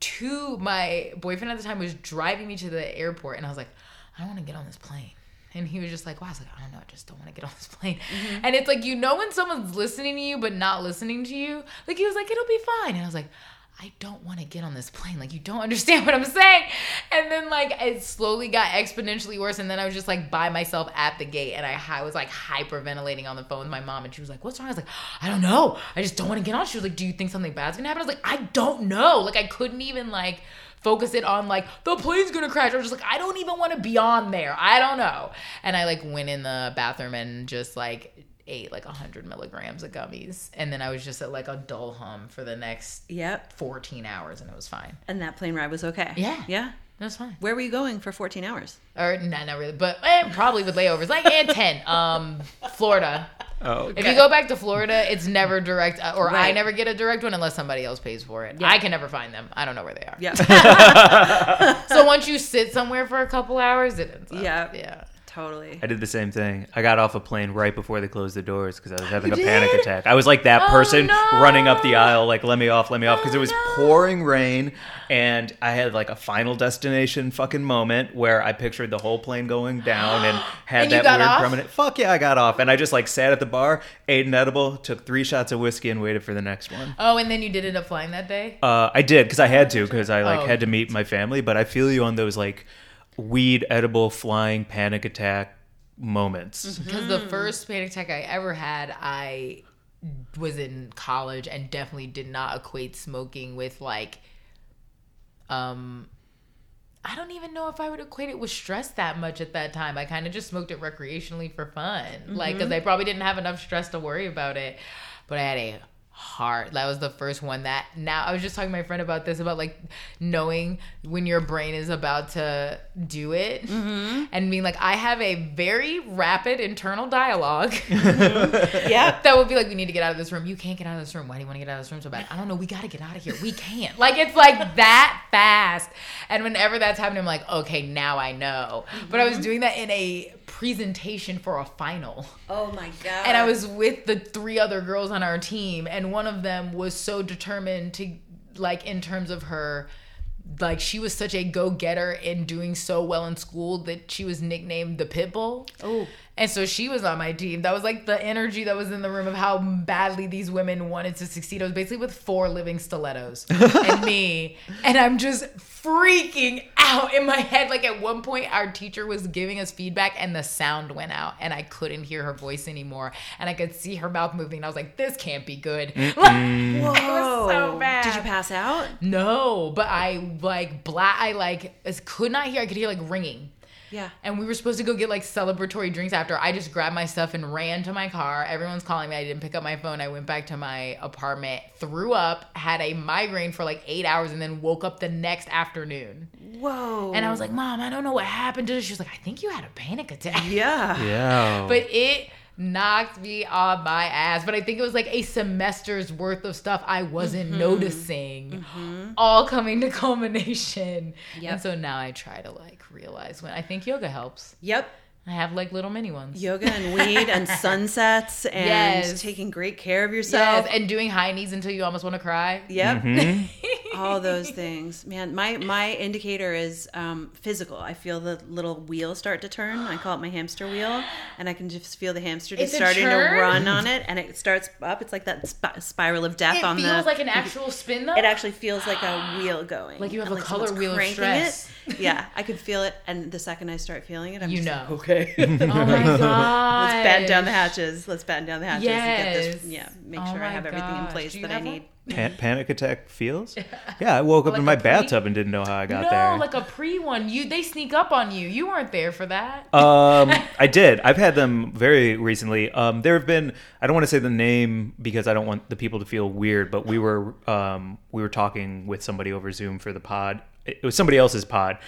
S3: to my boyfriend at the time was driving me to the airport and I was like, I don't want to get on this plane. And he was just like, wow, I was like, I don't know, I just don't want to get on this (laughs) plane. Mm-hmm. And it's like, you know, when someone's listening to you but not listening to you, like he was like, it'll be fine. And I was like, I don't want to get on this plane. Like, you don't (laughs) understand what I'm saying. And then, like, it slowly got exponentially worse. And then I was just like by myself at the gate. And I, I was like hyperventilating on the phone with my mom. And she was like, What's wrong? I was like, I don't know. I just don't want to get on. She was like, Do you think something bad's going to happen? I was like, I don't know. Like, I couldn't even, like, focus it on like the plane's gonna crash. I was just like, I don't even want to be on there. I don't know. And I like went in the bathroom and just like ate like 100 milligrams of gummies. And then I was just at like a dull hum for the next
S2: Yep.
S3: 14 hours and it was fine.
S2: And that plane ride was okay.
S3: Yeah.
S2: Yeah.
S3: That's fine.
S2: Where were you going for 14 hours?
S3: Or no, not really, but eh, probably with layovers, like and 10. Um, Florida.
S1: Oh,
S3: If you go back to Florida, it's never direct, uh, or I never get a direct one unless somebody else pays for it.
S2: Yeah.
S3: I can never find them. I don't know where they are.
S2: Yeah. (laughs) (laughs)
S3: So once you sit somewhere for a couple hours, it ends up.
S2: Yeah.
S3: Yeah.
S2: Totally.
S1: I did the same thing. I got off a plane right before they closed the doors because I was having a
S2: You
S1: panic attack. I was like that
S3: Oh,
S1: person
S3: no.
S1: running up the aisle, like let me off, let me off, because it was
S3: no.
S1: pouring rain, and I had like a final destination fucking moment where I pictured the whole plane going down and (gasps) had
S3: And
S1: that weird
S3: off?
S1: permanent. Fuck yeah, I got off, and I just like sat at the bar, ate an edible, took three shots of whiskey, and waited for the next one.
S3: Oh, and then you did end up flying that day.
S1: Uh, I did because I had to because I like
S3: Oh.
S1: had to meet my family. But I feel you on those like weed edible flying panic attack moments.
S3: Because the first panic attack I ever had, I was in college and definitely did not equate smoking with like, um, I don't even know if I would equate it with stress that much at that time. I kind of just smoked it recreationally for fun, like because I probably didn't have enough stress to worry about it. But I had a hard. That was the first one that. Now I was just talking to my friend about this about like knowing when your brain is about to do it mm-hmm. and being like, I have a very rapid internal dialogue (laughs)
S2: yeah.
S3: that would be like, we need to get out of this room. You can't get out of this room. Why do you want to get out of this room so bad? I don't know. We got to get out of here. We can't. Like, it's like that fast. And whenever that's happening, I'm like, okay, now I know. But I was mm-hmm. doing that in a presentation for a final.
S2: Oh my god.
S3: And I was with the three other girls on our team, and one of them was so determined to, like, in terms of her, like, she was such a go getter in doing so well in school that she was nicknamed the Pitbull.
S2: Oh.
S3: And so she was on my team. That was like the energy that was in the room of how badly these women wanted to succeed. I was basically with four living stilettos (laughs) and me. And I'm just freaking out in my head. Like at one point, our teacher was giving us feedback and the sound went out and I couldn't hear her voice anymore. And I could see her mouth moving. And I was like, this can't be good. (laughs)
S2: Whoa.
S3: so bad.
S2: Did you pass out?
S3: No, but I like bla I like could not hear. I could hear like ringing.
S2: Yeah.
S3: And we were supposed to go get like celebratory drinks after. I just grabbed my stuff and ran to my car. Everyone's calling me. I didn't pick up my phone. I went back to my apartment, threw up, had a migraine for like eight hours, and then woke up the next afternoon.
S2: Whoa.
S3: And I was like, Mom, I don't know what happened to this. She was like, I think you had a panic attack.
S2: yeah.
S1: Yeah.
S3: But it knocked me on my ass. But I think it was like a semester's worth of stuff I wasn't
S2: Mm-hmm.
S3: noticing, all coming to (laughs) culmination.
S2: Yep.
S3: And so now I try to like realize when I think yoga helps.
S2: Yep.
S3: I have like little mini ones.
S2: Yoga and weed and (laughs) sunsets and
S3: Yes.
S2: taking great care of yourself.
S3: Yes, and doing high knees until you almost want to cry.
S2: Yep.
S1: Mm-hmm.
S2: All those (laughs) things. Man, my my indicator is um, physical. I feel the little wheel start to turn. I call it my hamster wheel, and I can just feel the hamster just
S3: It's
S2: starting to run on it, and it starts up. It's like that sp- spiral of death
S3: It
S2: on
S3: feels
S2: the.
S3: like an actual spin though.
S2: it actually feels like a wheel going.
S3: Like you have
S2: and
S3: a color wheel of stress.
S2: It. Yeah, (laughs) I can feel it, and the second I start feeling it, I'm
S3: You
S2: just
S3: know.
S2: like, okay. (laughs)
S3: oh my god. (laughs)
S2: Let's batten down the hatches. Let's batten down the hatches and get this.
S3: Yes.
S2: Yeah, make
S3: Oh
S2: sure I
S3: my
S2: have everything in place that I need.
S1: Pan- panic attack feels? Yeah, I woke up
S3: Like
S1: in my
S3: pre-
S1: bathtub and didn't know how I got
S3: no,
S1: there.
S3: like a pre one. You they sneak up on you. You weren't there for that.
S1: um, I did. I've had them very recently. Um, there have been. I don't want to say the name because I don't want the people to feel weird. But we were um, we were talking with somebody over Zoom for the pod. It was somebody else's pod.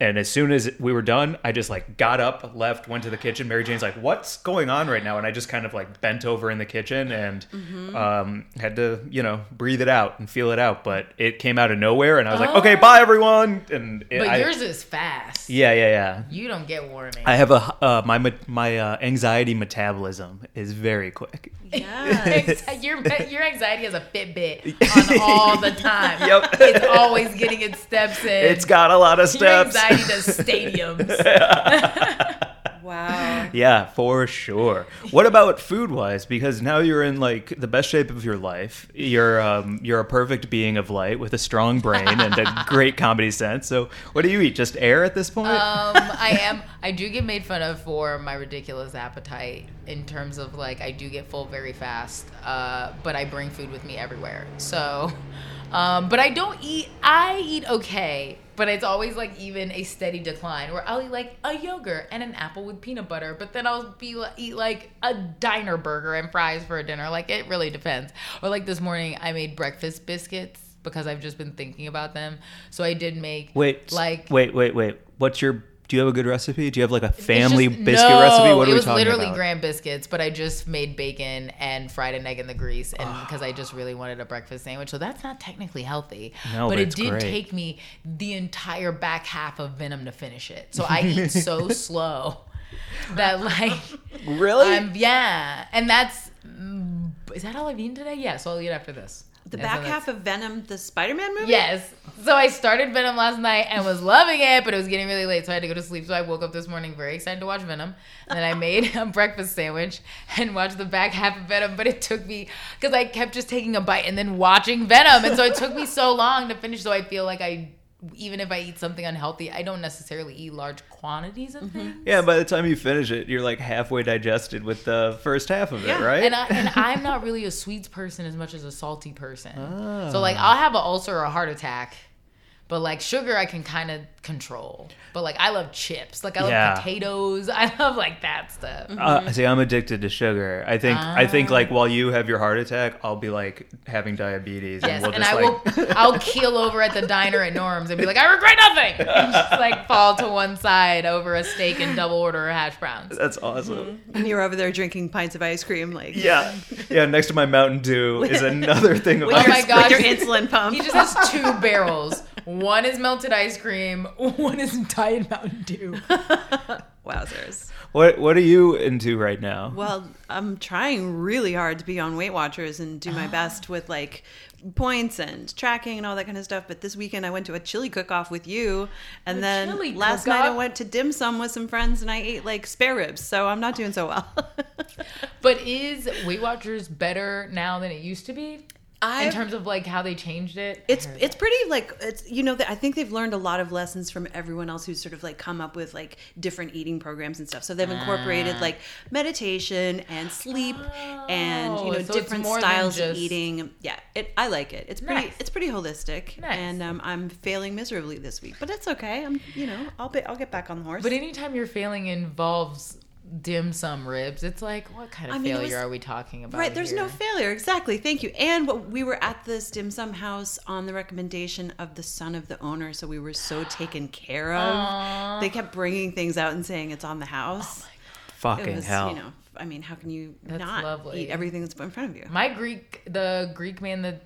S1: And as soon as we were done, I just like got up, left, went to the kitchen. Mary Jane's like, "What's going on right now?" And I just kind of like bent over in the kitchen and
S2: Mm-hmm.
S1: um, had to, you know, breathe it out and feel it out. But it came out of nowhere, and I was like,
S3: Oh.
S1: "Okay, bye everyone." And it,
S3: But
S1: I-
S3: yours is fast.
S1: yeah, yeah, yeah.
S3: You don't get warning.
S1: I have a uh, my my uh, anxiety metabolism is very quick.
S2: Yeah. (laughs)
S3: your your anxiety has a Fitbit on (laughs) all the time.
S1: Yep.
S3: It's always getting its steps in.
S1: It's got a lot of steps.
S3: Anxiety does (laughs) stadiums. (laughs)
S2: wow.
S1: Yeah, for sure. What about food wise? Because now you're in like the best shape of your life. You're um, you're a perfect being of light with a strong brain and a (laughs) great comedy sense. So what do you eat? Just air at this point?
S3: Um, I am. I do get made fun of for my ridiculous appetite in terms of like I do get full very fast. Uh, but I bring food with me everywhere. So, um, but I don't eat. I eat okay, but it's always like even a steady decline where I'll eat like a yogurt and an apple with peanut butter, but then I'll be eat like a diner burger and fries for a dinner. Like it really depends. Or like this morning, I made breakfast biscuits because I've just been thinking about them. So I did make
S1: wait,
S3: like
S1: wait, wait, wait. What's your? Do you have a good recipe? Do you have like a family
S3: just-
S1: biscuit
S3: no,
S1: recipe? What are we talking about?
S3: it was literally graham biscuits, but I just made bacon and fried an egg in the grease, and because I just really wanted a breakfast sandwich, so that's not technically healthy.
S1: No,
S3: but
S1: but
S3: it did
S1: great.
S3: take me the entire back half of Venom to finish it. So I eat (laughs) so slow that like
S1: Really?
S3: I'm yeah, and that's mm, is that all I've eaten today? Yeah, so I'll eat after this.
S2: The
S3: And so
S2: back half of Venom, the Spider-Man movie.
S3: Yes. So I started Venom last night and was loving it, but it was getting really late, so I had to go to sleep. So I woke up this morning very excited to watch Venom. And then I made (laughs) a breakfast sandwich and watched the back half of Venom, but it took me because I kept just taking a bite and then watching Venom. And so it took me so long to finish. So I feel like I even if I eat something unhealthy, I don't necessarily eat large quantities of things.
S1: yeah, by the time you finish it, you're like halfway digested with the first half of it, right?
S3: And, I, and (laughs) I'm not really a sweets person as much as a salty person.
S1: Ah.
S3: So like I'll have an ulcer or a heart attack, but like sugar I can kind of control. But like I love chips, like I love
S1: Yeah.
S3: potatoes. (laughs) I love like that stuff.
S1: Uh, see, I'm addicted to sugar. I think I think
S3: Ah.
S1: like while you have your heart attack, I'll be like having diabetes,
S3: Yes,
S1: and we'll
S3: and
S1: just
S3: I
S1: like
S3: will. I'll keel over at the diner at Norm's and be like, "I regret nothing." (laughs) And just like fall to one side over a steak and double order hash browns.
S1: that's awesome.
S2: And you're over there drinking pints of ice cream, like
S1: Yeah, (laughs) yeah. Next to my Mountain Dew is another thing of
S2: with,
S3: Oh
S2: your,
S3: my
S2: with
S3: gosh.
S2: your insulin pump.
S3: He just has two barrels. One is melted ice cream. (laughs) One is Diet Mountain Dew. (laughs)
S2: Wowzers.
S1: What What are you into right now?
S2: Well, I'm trying really hard to be on Weight Watchers and do my (gasps) best with like points and tracking and all that kind of stuff. But this weekend I went to a chili cook off with you, and then
S3: chili
S2: last night I went to dim sum with some friends and I ate like spare ribs. So I'm not doing so well. (laughs)
S3: But is Weight Watchers better now than it used to be? In
S2: I've-
S3: terms of like how they changed it?
S2: it's it's pretty like it's you know I think they've learned a lot of lessons from everyone else who's sort of like come up with like different eating programs and stuff. So they've incorporated like meditation and sleep and you
S3: Oh,
S2: know
S3: so
S2: different styles of eating. Yeah, it I like it. It's pretty
S3: Nice.
S2: it's pretty holistic.
S3: Nice.
S2: And um, I'm failing miserably this week, but it's okay. I'm you know I'll be I'll get back on the horse.
S3: But anytime you're failing involves dim sum ribs, it's like what kind of
S2: I mean,
S3: failure
S2: was-
S3: are we talking about?
S2: Right, there's no failure. Exactly. Thank you. And what, we were at this dim sum house on the recommendation of the son of the owner, so we were so (gasps) taken care of. They kept bringing things out and saying it's on the house.
S1: Oh Fucking
S2: it was,
S1: hell.
S2: you know, I mean, how can you
S3: That's
S2: not
S3: lovely.
S2: eat everything that's put in front of you?
S3: My Greek, the Greek man that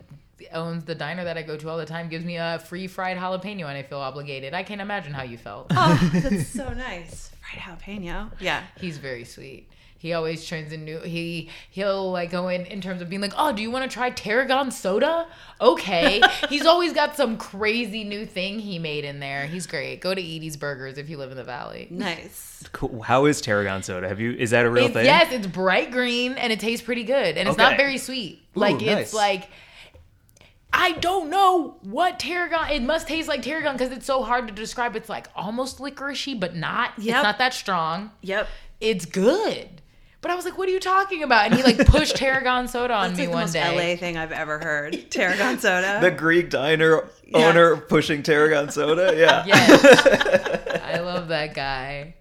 S3: owns the diner that I go to all the time, gives me a free fried jalapeno, and I feel obligated. I can't imagine how you felt.
S2: Oh, (laughs) that's so nice. Fried jalapeno. Yeah.
S3: He's very sweet. He always trends in new. He he'll like go in in terms of being like, oh, do you want to try tarragon soda? Okay. (laughs) He's always got some crazy new thing he made in there. He's great. Go to Edie's Burgers if you live in the valley.
S2: Nice.
S1: Cool. How is tarragon soda? Have you? Is that a real
S3: It's-
S1: thing?
S3: yes, it's bright green and it tastes pretty good, and it's not very sweet.
S1: Ooh,
S3: like
S1: nice.
S3: it's like. I don't know what tarragon. It must taste like tarragon because it's so hard to describe. It's like almost licoricey, but not.
S2: Yep.
S3: It's not that strong.
S2: Yep.
S3: it's good. But I was like, what are you talking about? And he like pushed (laughs) tarragon soda on
S2: That's
S3: me
S2: like the
S3: one
S2: most
S3: day.
S2: LA thing I've ever heard. (laughs) Tarragon soda.
S1: The Greek diner
S2: Yeah.
S1: owner pushing tarragon soda. (laughs) Yeah.
S3: Yes. I love that guy.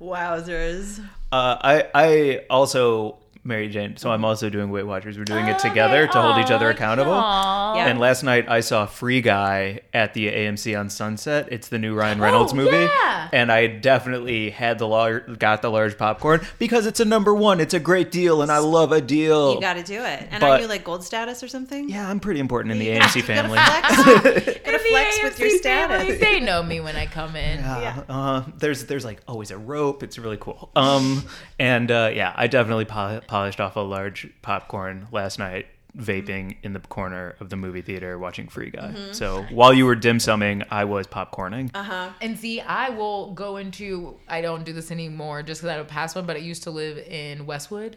S2: Wowzers.
S1: Uh, I I also Mary Jane. So I'm also doing Weight Watchers. We're doing it together to hold each other accountable.
S2: Yeah.
S1: And last night I saw Free Guy at the AMC on Sunset. It's the new Ryan Reynolds
S3: Oh,
S1: movie,
S3: yeah.
S1: and I definitely had the large, got the large popcorn because it's a number one. It's a great deal, and I love a deal.
S2: You got to do it. And
S1: But-
S2: are you like gold status or something?
S1: yeah, I'm pretty important in the (laughs)
S2: You
S1: AMC
S2: gotta
S1: family.
S2: flex. (laughs)
S3: In
S2: Gotta
S3: the
S2: flex with your status.
S3: family, They know me when I come in.
S1: Yeah. Uh, there's there's like always a rope. It's really cool. Um, and uh, yeah, I definitely pol- polished off a large popcorn last night, vaping in the corner of the movie theater watching Free Guy.
S2: Mm-hmm.
S1: So while you were dim summing, I was popcorning.
S2: Uh-huh.
S3: And see, I will go into. I don't do this anymore just because I don't pass one. But I used to live in Westwood,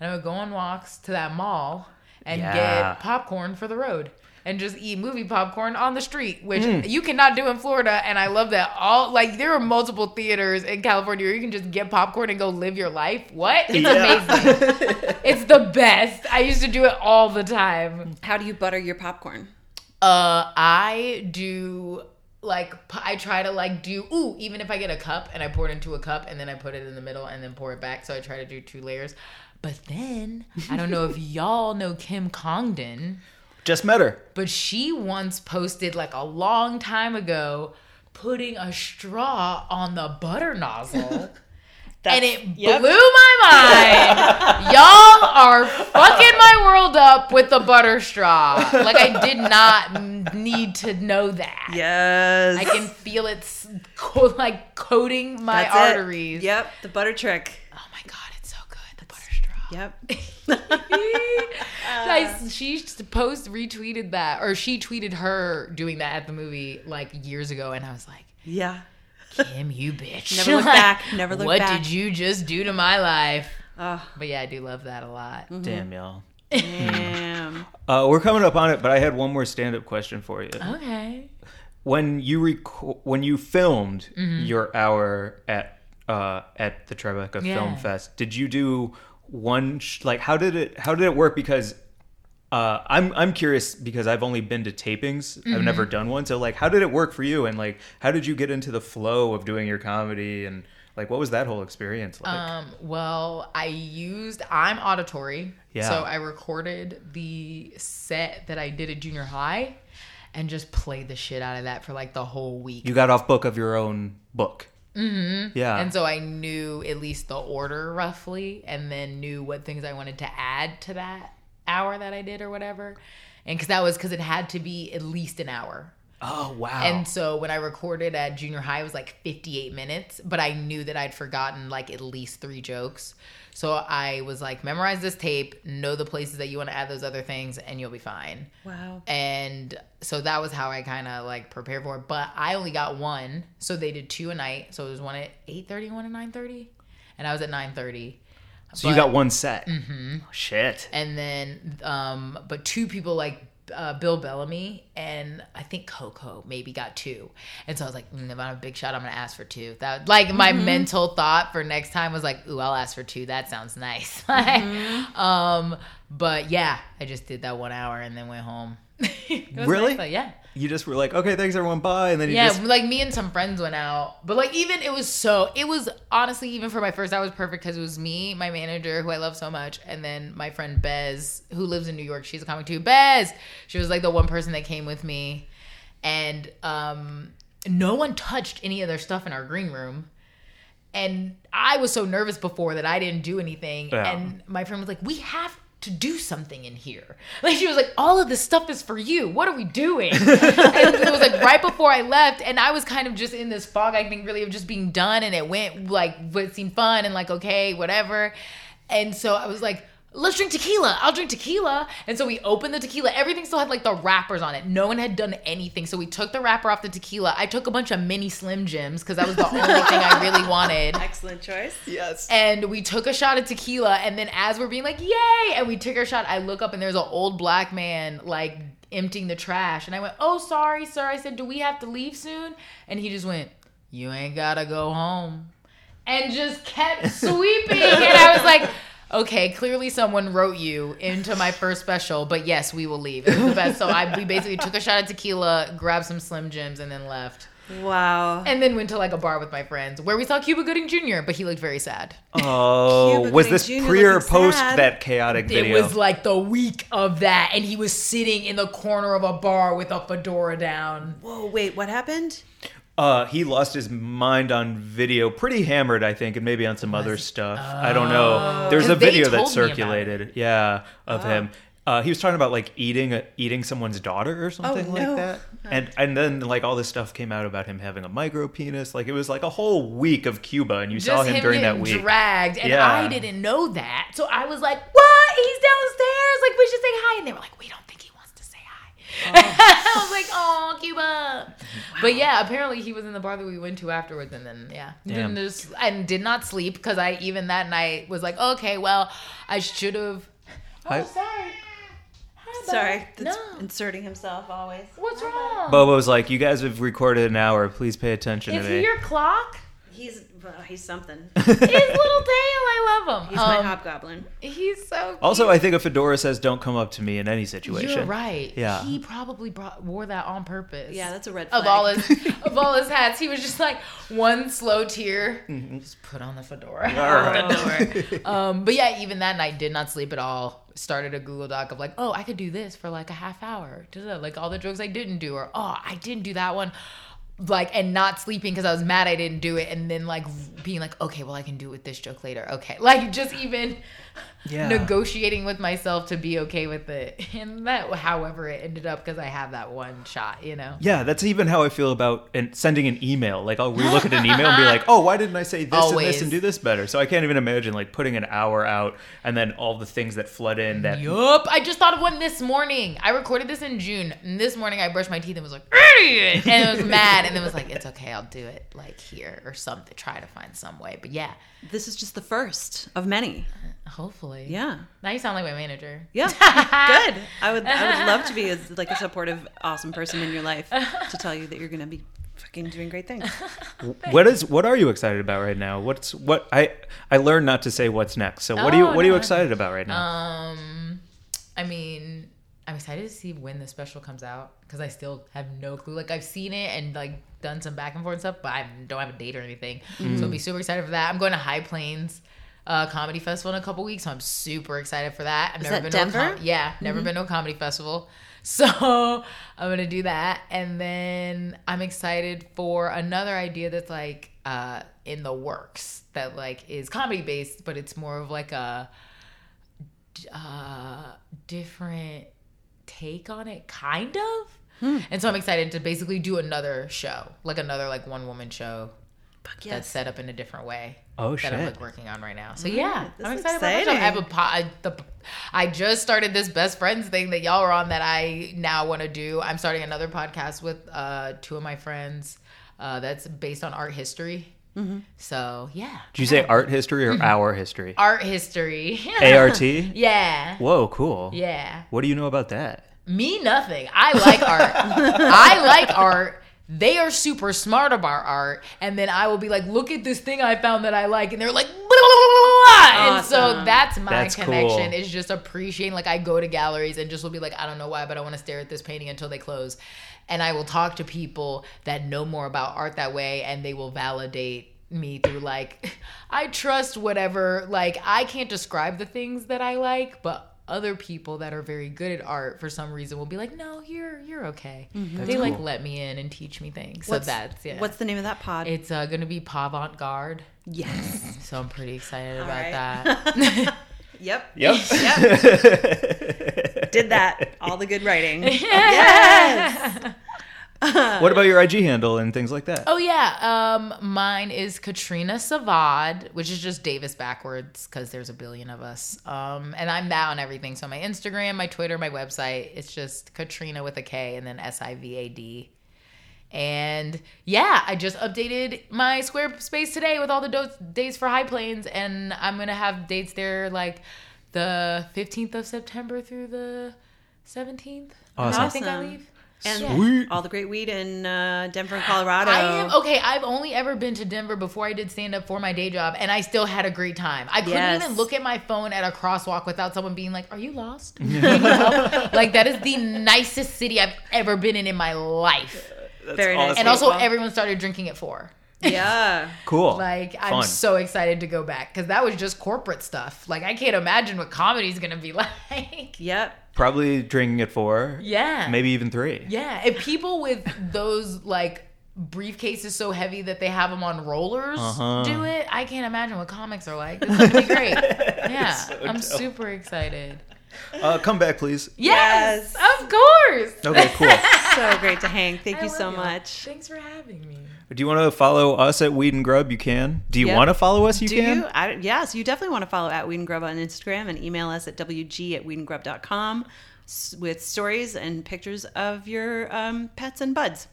S3: and I would go on walks to that mall and
S1: Yeah.
S3: get popcorn for the road. And just eat movie popcorn on the street, which
S1: Hmm.
S3: you cannot do in Florida. And I love that. All like there are multiple theaters in California where you can just get popcorn and go live your life. What? It's amazing. (laughs) it's the best. I used to do it all the time.
S2: How do you butter your popcorn?
S3: Uh, I do like I try to like do ooh even if I get a cup and I pour it into a cup and then I put it in the middle and then pour it back. So I try to do two layers. But then I don't know if (laughs) y'all know Kim Congdon,
S1: Just met her.
S3: but she once posted like a long time ago putting a straw on the butter nozzle. (laughs) and it
S2: yep.
S3: blew my mind. (laughs) Y'all are fucking my world up with the butter straw. Like I did not need to know that.
S2: Yes.
S3: I can feel it co- like coating my
S2: That's it.
S3: arteries.
S2: Yep. The butter trick.
S3: Oh my god, it's so good. The butter straw.
S2: Yep. (laughs)
S3: Nice. She post retweeted that, or she tweeted her doing that at the movie like years ago, and I was like,
S2: yeah.
S3: Kim, you bitch.
S2: Never look (laughs) back. Never look
S3: what
S2: back.
S3: What did you just do to my life?
S2: Oh,
S3: But yeah, I do love that a lot.
S1: Damn y'all.
S2: damn. (laughs)
S1: Uh, we're coming up on it, but I had one more stand-up question for you.
S3: Okay.
S1: When you rec- when you filmed
S3: Mm-hmm.
S1: your hour at uh, at the Tribeca
S3: Yeah.
S1: Film Fest, did you do one sh- like how did it how did it work? Because uh, I'm I'm curious because I've only been to tapings. I've
S3: Mm-hmm.
S1: never done one. So like, how did it work for you? And like, how did you get into the flow of doing your comedy? And like, what was that whole experience like?
S3: Um, well, I used I'm auditory.
S1: Yeah.
S3: So I recorded the set that I did at junior high and just played the shit out of that for like the whole week.
S1: you got off book of your own book. Mm-hmm. Yeah.
S3: and so I knew at least the order roughly and then knew what things I wanted to add to that hour that I did or whatever. And cuz that was cuz it had to be at least an hour.
S1: Oh wow.
S3: And so when I recorded at junior high, it was like 58 minutes, but I knew that I'd forgotten like at least three jokes. So I was like, memorize this tape, know the places that you want to add those other things, and you'll be fine.
S2: Wow.
S3: And so that was how I kind of like prepared for it. But I only got one, so they did two a night. So it was one at 8:30, one at 9:30, and I was at 9:30.
S1: so you got one set. Mm-hmm. Shit.
S3: and then um but two people like uh, Bill Bellamy and I think Coco maybe got two, and so I was like, mm, if I'm a big shot, I'm gonna ask for two. That like my mental thought for next time was like, ooh, I'll ask for two. That sounds nice. (laughs) um, but yeah, I just did that one hour and then went home. (laughs)
S1: Really?
S3: nice, yeah.
S1: You just were like, okay, thanks everyone, bye, and then you
S3: Yeah,
S1: just
S3: like me and some friends went out, but like even it was so it was honestly even for my first hour was perfect because it was me, my manager who I love so much, and then my friend Bez who lives in New York. She's a comic too. Bez, she was like the one person that came with me, and um, no one touched any of their stuff in our green room. And I was so nervous before that I didn't do anything.
S1: Yeah.
S3: And my friend was like, "We have to do something in here." (laughs) Like she was like, "All of this stuff is for you. What are we doing?" (laughs) and it was like right before I left, and I was kind of just in this fog. I think really of just being done, and it went like what seemed fun and like okay, whatever. And so I was like. Let's drink tequila. I'll drink tequila. And so we opened the tequila. Everything still had like the wrappers on it. No one had done anything. So we took the wrapper off the tequila. I took a bunch of mini Slim Jims because that was the only thing I really (laughs) wanted.
S2: Excellent choice.
S1: yes.
S3: And we took a shot of tequila, and then as we're being like, "Yay!" and we took our shot, I look up and there's an old black man like emptying the trash, and I went, "Oh, sorry, sir." I said, "Do we have to leave soon?" And he just went, "You ain't gotta go home," and just kept (laughs) sweeping, and I was like. Okay, clearly someone wrote you into my first special, but yes, we will leave. It was the best. So I we basically took a shot of tequila, grabbed some Slim Jims, and then left.
S2: Wow.
S3: And then went to like a bar with my friends where we saw Cuba Gooding Jr., but he looked very sad.
S1: Oh,
S2: Cuba
S1: was
S2: Gooding
S1: this
S2: Jr.
S1: pre or post
S2: sad.
S1: that chaotic video?
S3: It was like the week of that, and he was sitting in the corner of a bar with a fedora down.
S2: Whoa, wait, what happened?
S1: Uh, he lost his mind on video, pretty hammered, I think, and maybe on some other stuff. I don't know. There's a
S3: Oh. they
S1: video that
S3: told me about it.
S1: circulated, yeah, of him. Uh, he was talking about like eating a, eating someone's daughter or something like
S2: no.
S1: that, and and then like all this stuff came out about him having a micro penis. Like it was like a whole week of Cuba, and you saw him
S3: him
S1: during that week.
S3: dragged, and
S1: Yeah.
S3: I didn't know that, so I was like, "What? He's downstairs. Like we should say hi." And they were like, "We don't think he wants to say hi." Oh. (laughs) I was like, "Oh, Cuba." But yeah, apparently he was in the bar that we went to afterwards, and then yeah,
S1: Damn.
S3: Didn't just, and did not sleep because I even that night was like, "Okay, well, I should have."
S1: Oh, Hi-
S3: Oh, sorry.
S2: Sorry, that's
S3: No.
S2: inserting himself always.
S3: What's wrong?
S1: Bobo's like, you guys have recorded an hour. Please pay attention
S3: Is
S1: to
S3: he
S1: me.
S3: your clock?
S2: He's well, he's something. (laughs)
S3: His little tail, I love him.
S2: He's my
S3: Um,
S2: hobgoblin.
S3: He's so. Cute.
S1: also, I think a fedora says, "Don't come up to me in any situation."
S3: You're right.
S1: Yeah.
S3: He probably brought wore that on purpose.
S2: Yeah, that's a red flag.
S3: of all his (laughs) of all his hats. He was just like one slow tear. Just put on the fedora. (laughs)
S1: All
S3: Fedora. um, but yeah, even that night did not sleep at all. Started a Google Doc of like, oh, I could do this for like a half hour. Da-da. Like all the jokes I didn't do, or oh, I didn't do that one. Like and not sleeping because I was mad I didn't do it, and then like being like, okay, well I can do it with this joke later. Okay, like just even
S1: Yeah.
S3: negotiating with myself to be okay with it, (laughs) and that however it ended up because I have that one shot, you know.
S1: Yeah, that's even how I feel about and sending an email. Like I'll relook at an email and be like, (laughs) "Oh, why didn't I say this and this and do this better?" So I can't even imagine like putting an hour out and then all the things that flood in. That
S3: Yup. I just thought of one this morning. I recorded this in June. And this morning I brushed my teeth and was like, idiot. And it was (laughs) mad. And then was like, it's okay. I'll do it like here or something. Try to find some way. But yeah,
S2: This is just the first of many.
S3: Hopefully.
S2: Yeah.
S3: Now you sound like my manager.
S2: Yeah. (laughs) Good. I would I would love to be as like a supportive, awesome person in your life to tell you that you're gonna be fucking doing great things. (laughs)
S1: what is what are you excited about right now? What's what I I learned not to say what's next. So what are you
S3: Oh,
S1: what are you excited about right now?
S3: Um, I mean, I'm excited to see when the special comes out because I still have no clue. Like I've seen it and like done some back and forth stuff, but I don't have a date or anything. So I'll be super excited for that. I'm going to High Plains uh, Comedy Festival in a couple weeks, so I'm super excited for that. I've
S2: Is
S3: never
S2: that
S3: been to a
S2: Denver?
S3: com- yeah, never been to a comedy festival. (laughs) So I'm gonna do that, and then I'm excited for another idea that's like uh, in the works that like is comedy based, but it's more of like a uh different take on it kind of And so I'm excited to basically do another show, like another like one woman show
S2: Fuck
S3: that's set up in a different way.
S1: Oh,
S3: that I'm like working on right now. So yeah,
S2: this
S3: I'm
S2: is
S3: excited about my show. I have a
S2: exciting.
S3: po- I, the, I just started this best friends thing that y'all are on that I now want to do. I'm starting another podcast with uh, two of my friends uh, that's based on art history.
S2: Mm-hmm.
S3: So yeah,
S1: Did you say art history or our history?
S3: art history.
S1: ART? (laughs)
S3: yeah,
S1: Whoa, cool.
S3: yeah.
S1: What do you know about that?
S3: Me nothing. I like art. (laughs) I like art. They are super smart about art, and then I will be like, "Look at this thing I found that I like," and they're like, blah, blah, blah, blah. and so that's my
S1: That's
S3: connection.
S1: cool.
S3: Is just appreciating. Like I go to galleries and just will be like, I don't know why, but I want to stare at this painting until they close, and I will talk to people that know more about art that way, and they will validate me through like (laughs) I trust whatever like I can't describe the things that I like but other people that are very good at art for some reason will be like no you're you're okay they like let me in and teach me things
S2: What's-
S3: so that's yeah
S2: What's the name of that pod?
S3: it's uh, gonna be Pavant Garde
S2: yes. (laughs)
S3: so I'm pretty excited about
S2: right.
S3: that (laughs) (laughs)
S2: Yep.
S1: Yep.
S2: Yep. Did that. All the good writing. yes. (laughs)
S1: what about your IG handle and things like that?
S3: Oh yeah, um, mine is Katrina Sivad, which is just Davis backwards because there's a billion of us. Um, and I'm that on everything. So my Instagram, my Twitter, my website, it's just Katrina with a K and then S I V A D. And yeah, I just updated my Squarespace today with all the do- dates for High Plains, and I'm gonna have dates there like the 15th of September through the 17th.
S1: Awesome.
S3: I think I leave.
S2: And
S1: Sweet.
S2: all the great weed in uh, Denver and Colorado.
S3: I am okay. I've only ever been to Denver before I did stand up for my day job, and I still had a great time. I couldn't
S2: Yes.
S3: even look at my phone at a crosswalk without someone being like, "Are you lost?" (laughs) You know? like that is the nicest city I've ever been in in my life.
S2: Very nice.
S3: And also,
S2: Well,
S3: everyone started drinking at four. (laughs)
S2: Yeah.
S1: Cool.
S3: Like I'm
S1: Fun.
S3: so excited to go back because that was just corporate stuff. Like I can't imagine what comedy's gonna be (laughs) like.
S2: Yep.
S1: Probably drinking at four.
S3: Yeah.
S1: Maybe even three.
S3: Yeah, if people with those like briefcases so heavy that they have them on rollers
S1: Uh-huh.
S3: do it, I can't imagine what comics are like. This is gonna be great. (laughs) Yeah,
S1: So
S3: I'm
S1: dope.
S3: super excited.
S1: Uh, come back, please.
S3: Yes,
S2: Yes.
S3: of course.
S1: Okay, cool.
S2: So great to hang. Thank
S3: I
S2: you so
S3: y'all.
S2: much.
S3: Thanks for having me.
S1: Do you want to follow us at Weed and Grub? You can. Do you
S2: Yep.
S1: want to follow us? You
S2: Do
S1: can.
S2: you? I, yes, you definitely want to follow at Weed and Grub on Instagram and email us at wg at weedandgrub.com with stories and pictures of your um, pets and buds.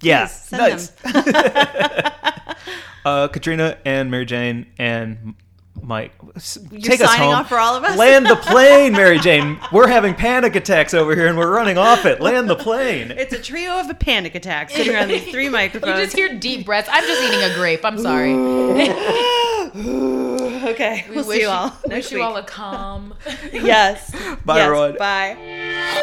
S1: Yeah,
S2: Please
S1: nice. (laughs) uh, Katrina and Mary Jane and Mike, s- take us
S2: signing
S1: home.
S2: off for all of us?
S1: Land the (laughs) plane, Mary Jane. We're having panic attacks over here, and we're running off it. Land the plane.
S2: It's a trio of a panic attack sitting around these three (laughs) microphones.
S3: You
S2: microphones.
S3: just hear deep breaths. I'm just eating a grape. I'm sorry. (laughs)
S2: okay,
S3: We
S2: we'll see you all
S3: wish
S2: next
S3: you all a calm.
S2: yes.
S1: Bye,
S2: yes.
S1: Rod.
S2: Bye.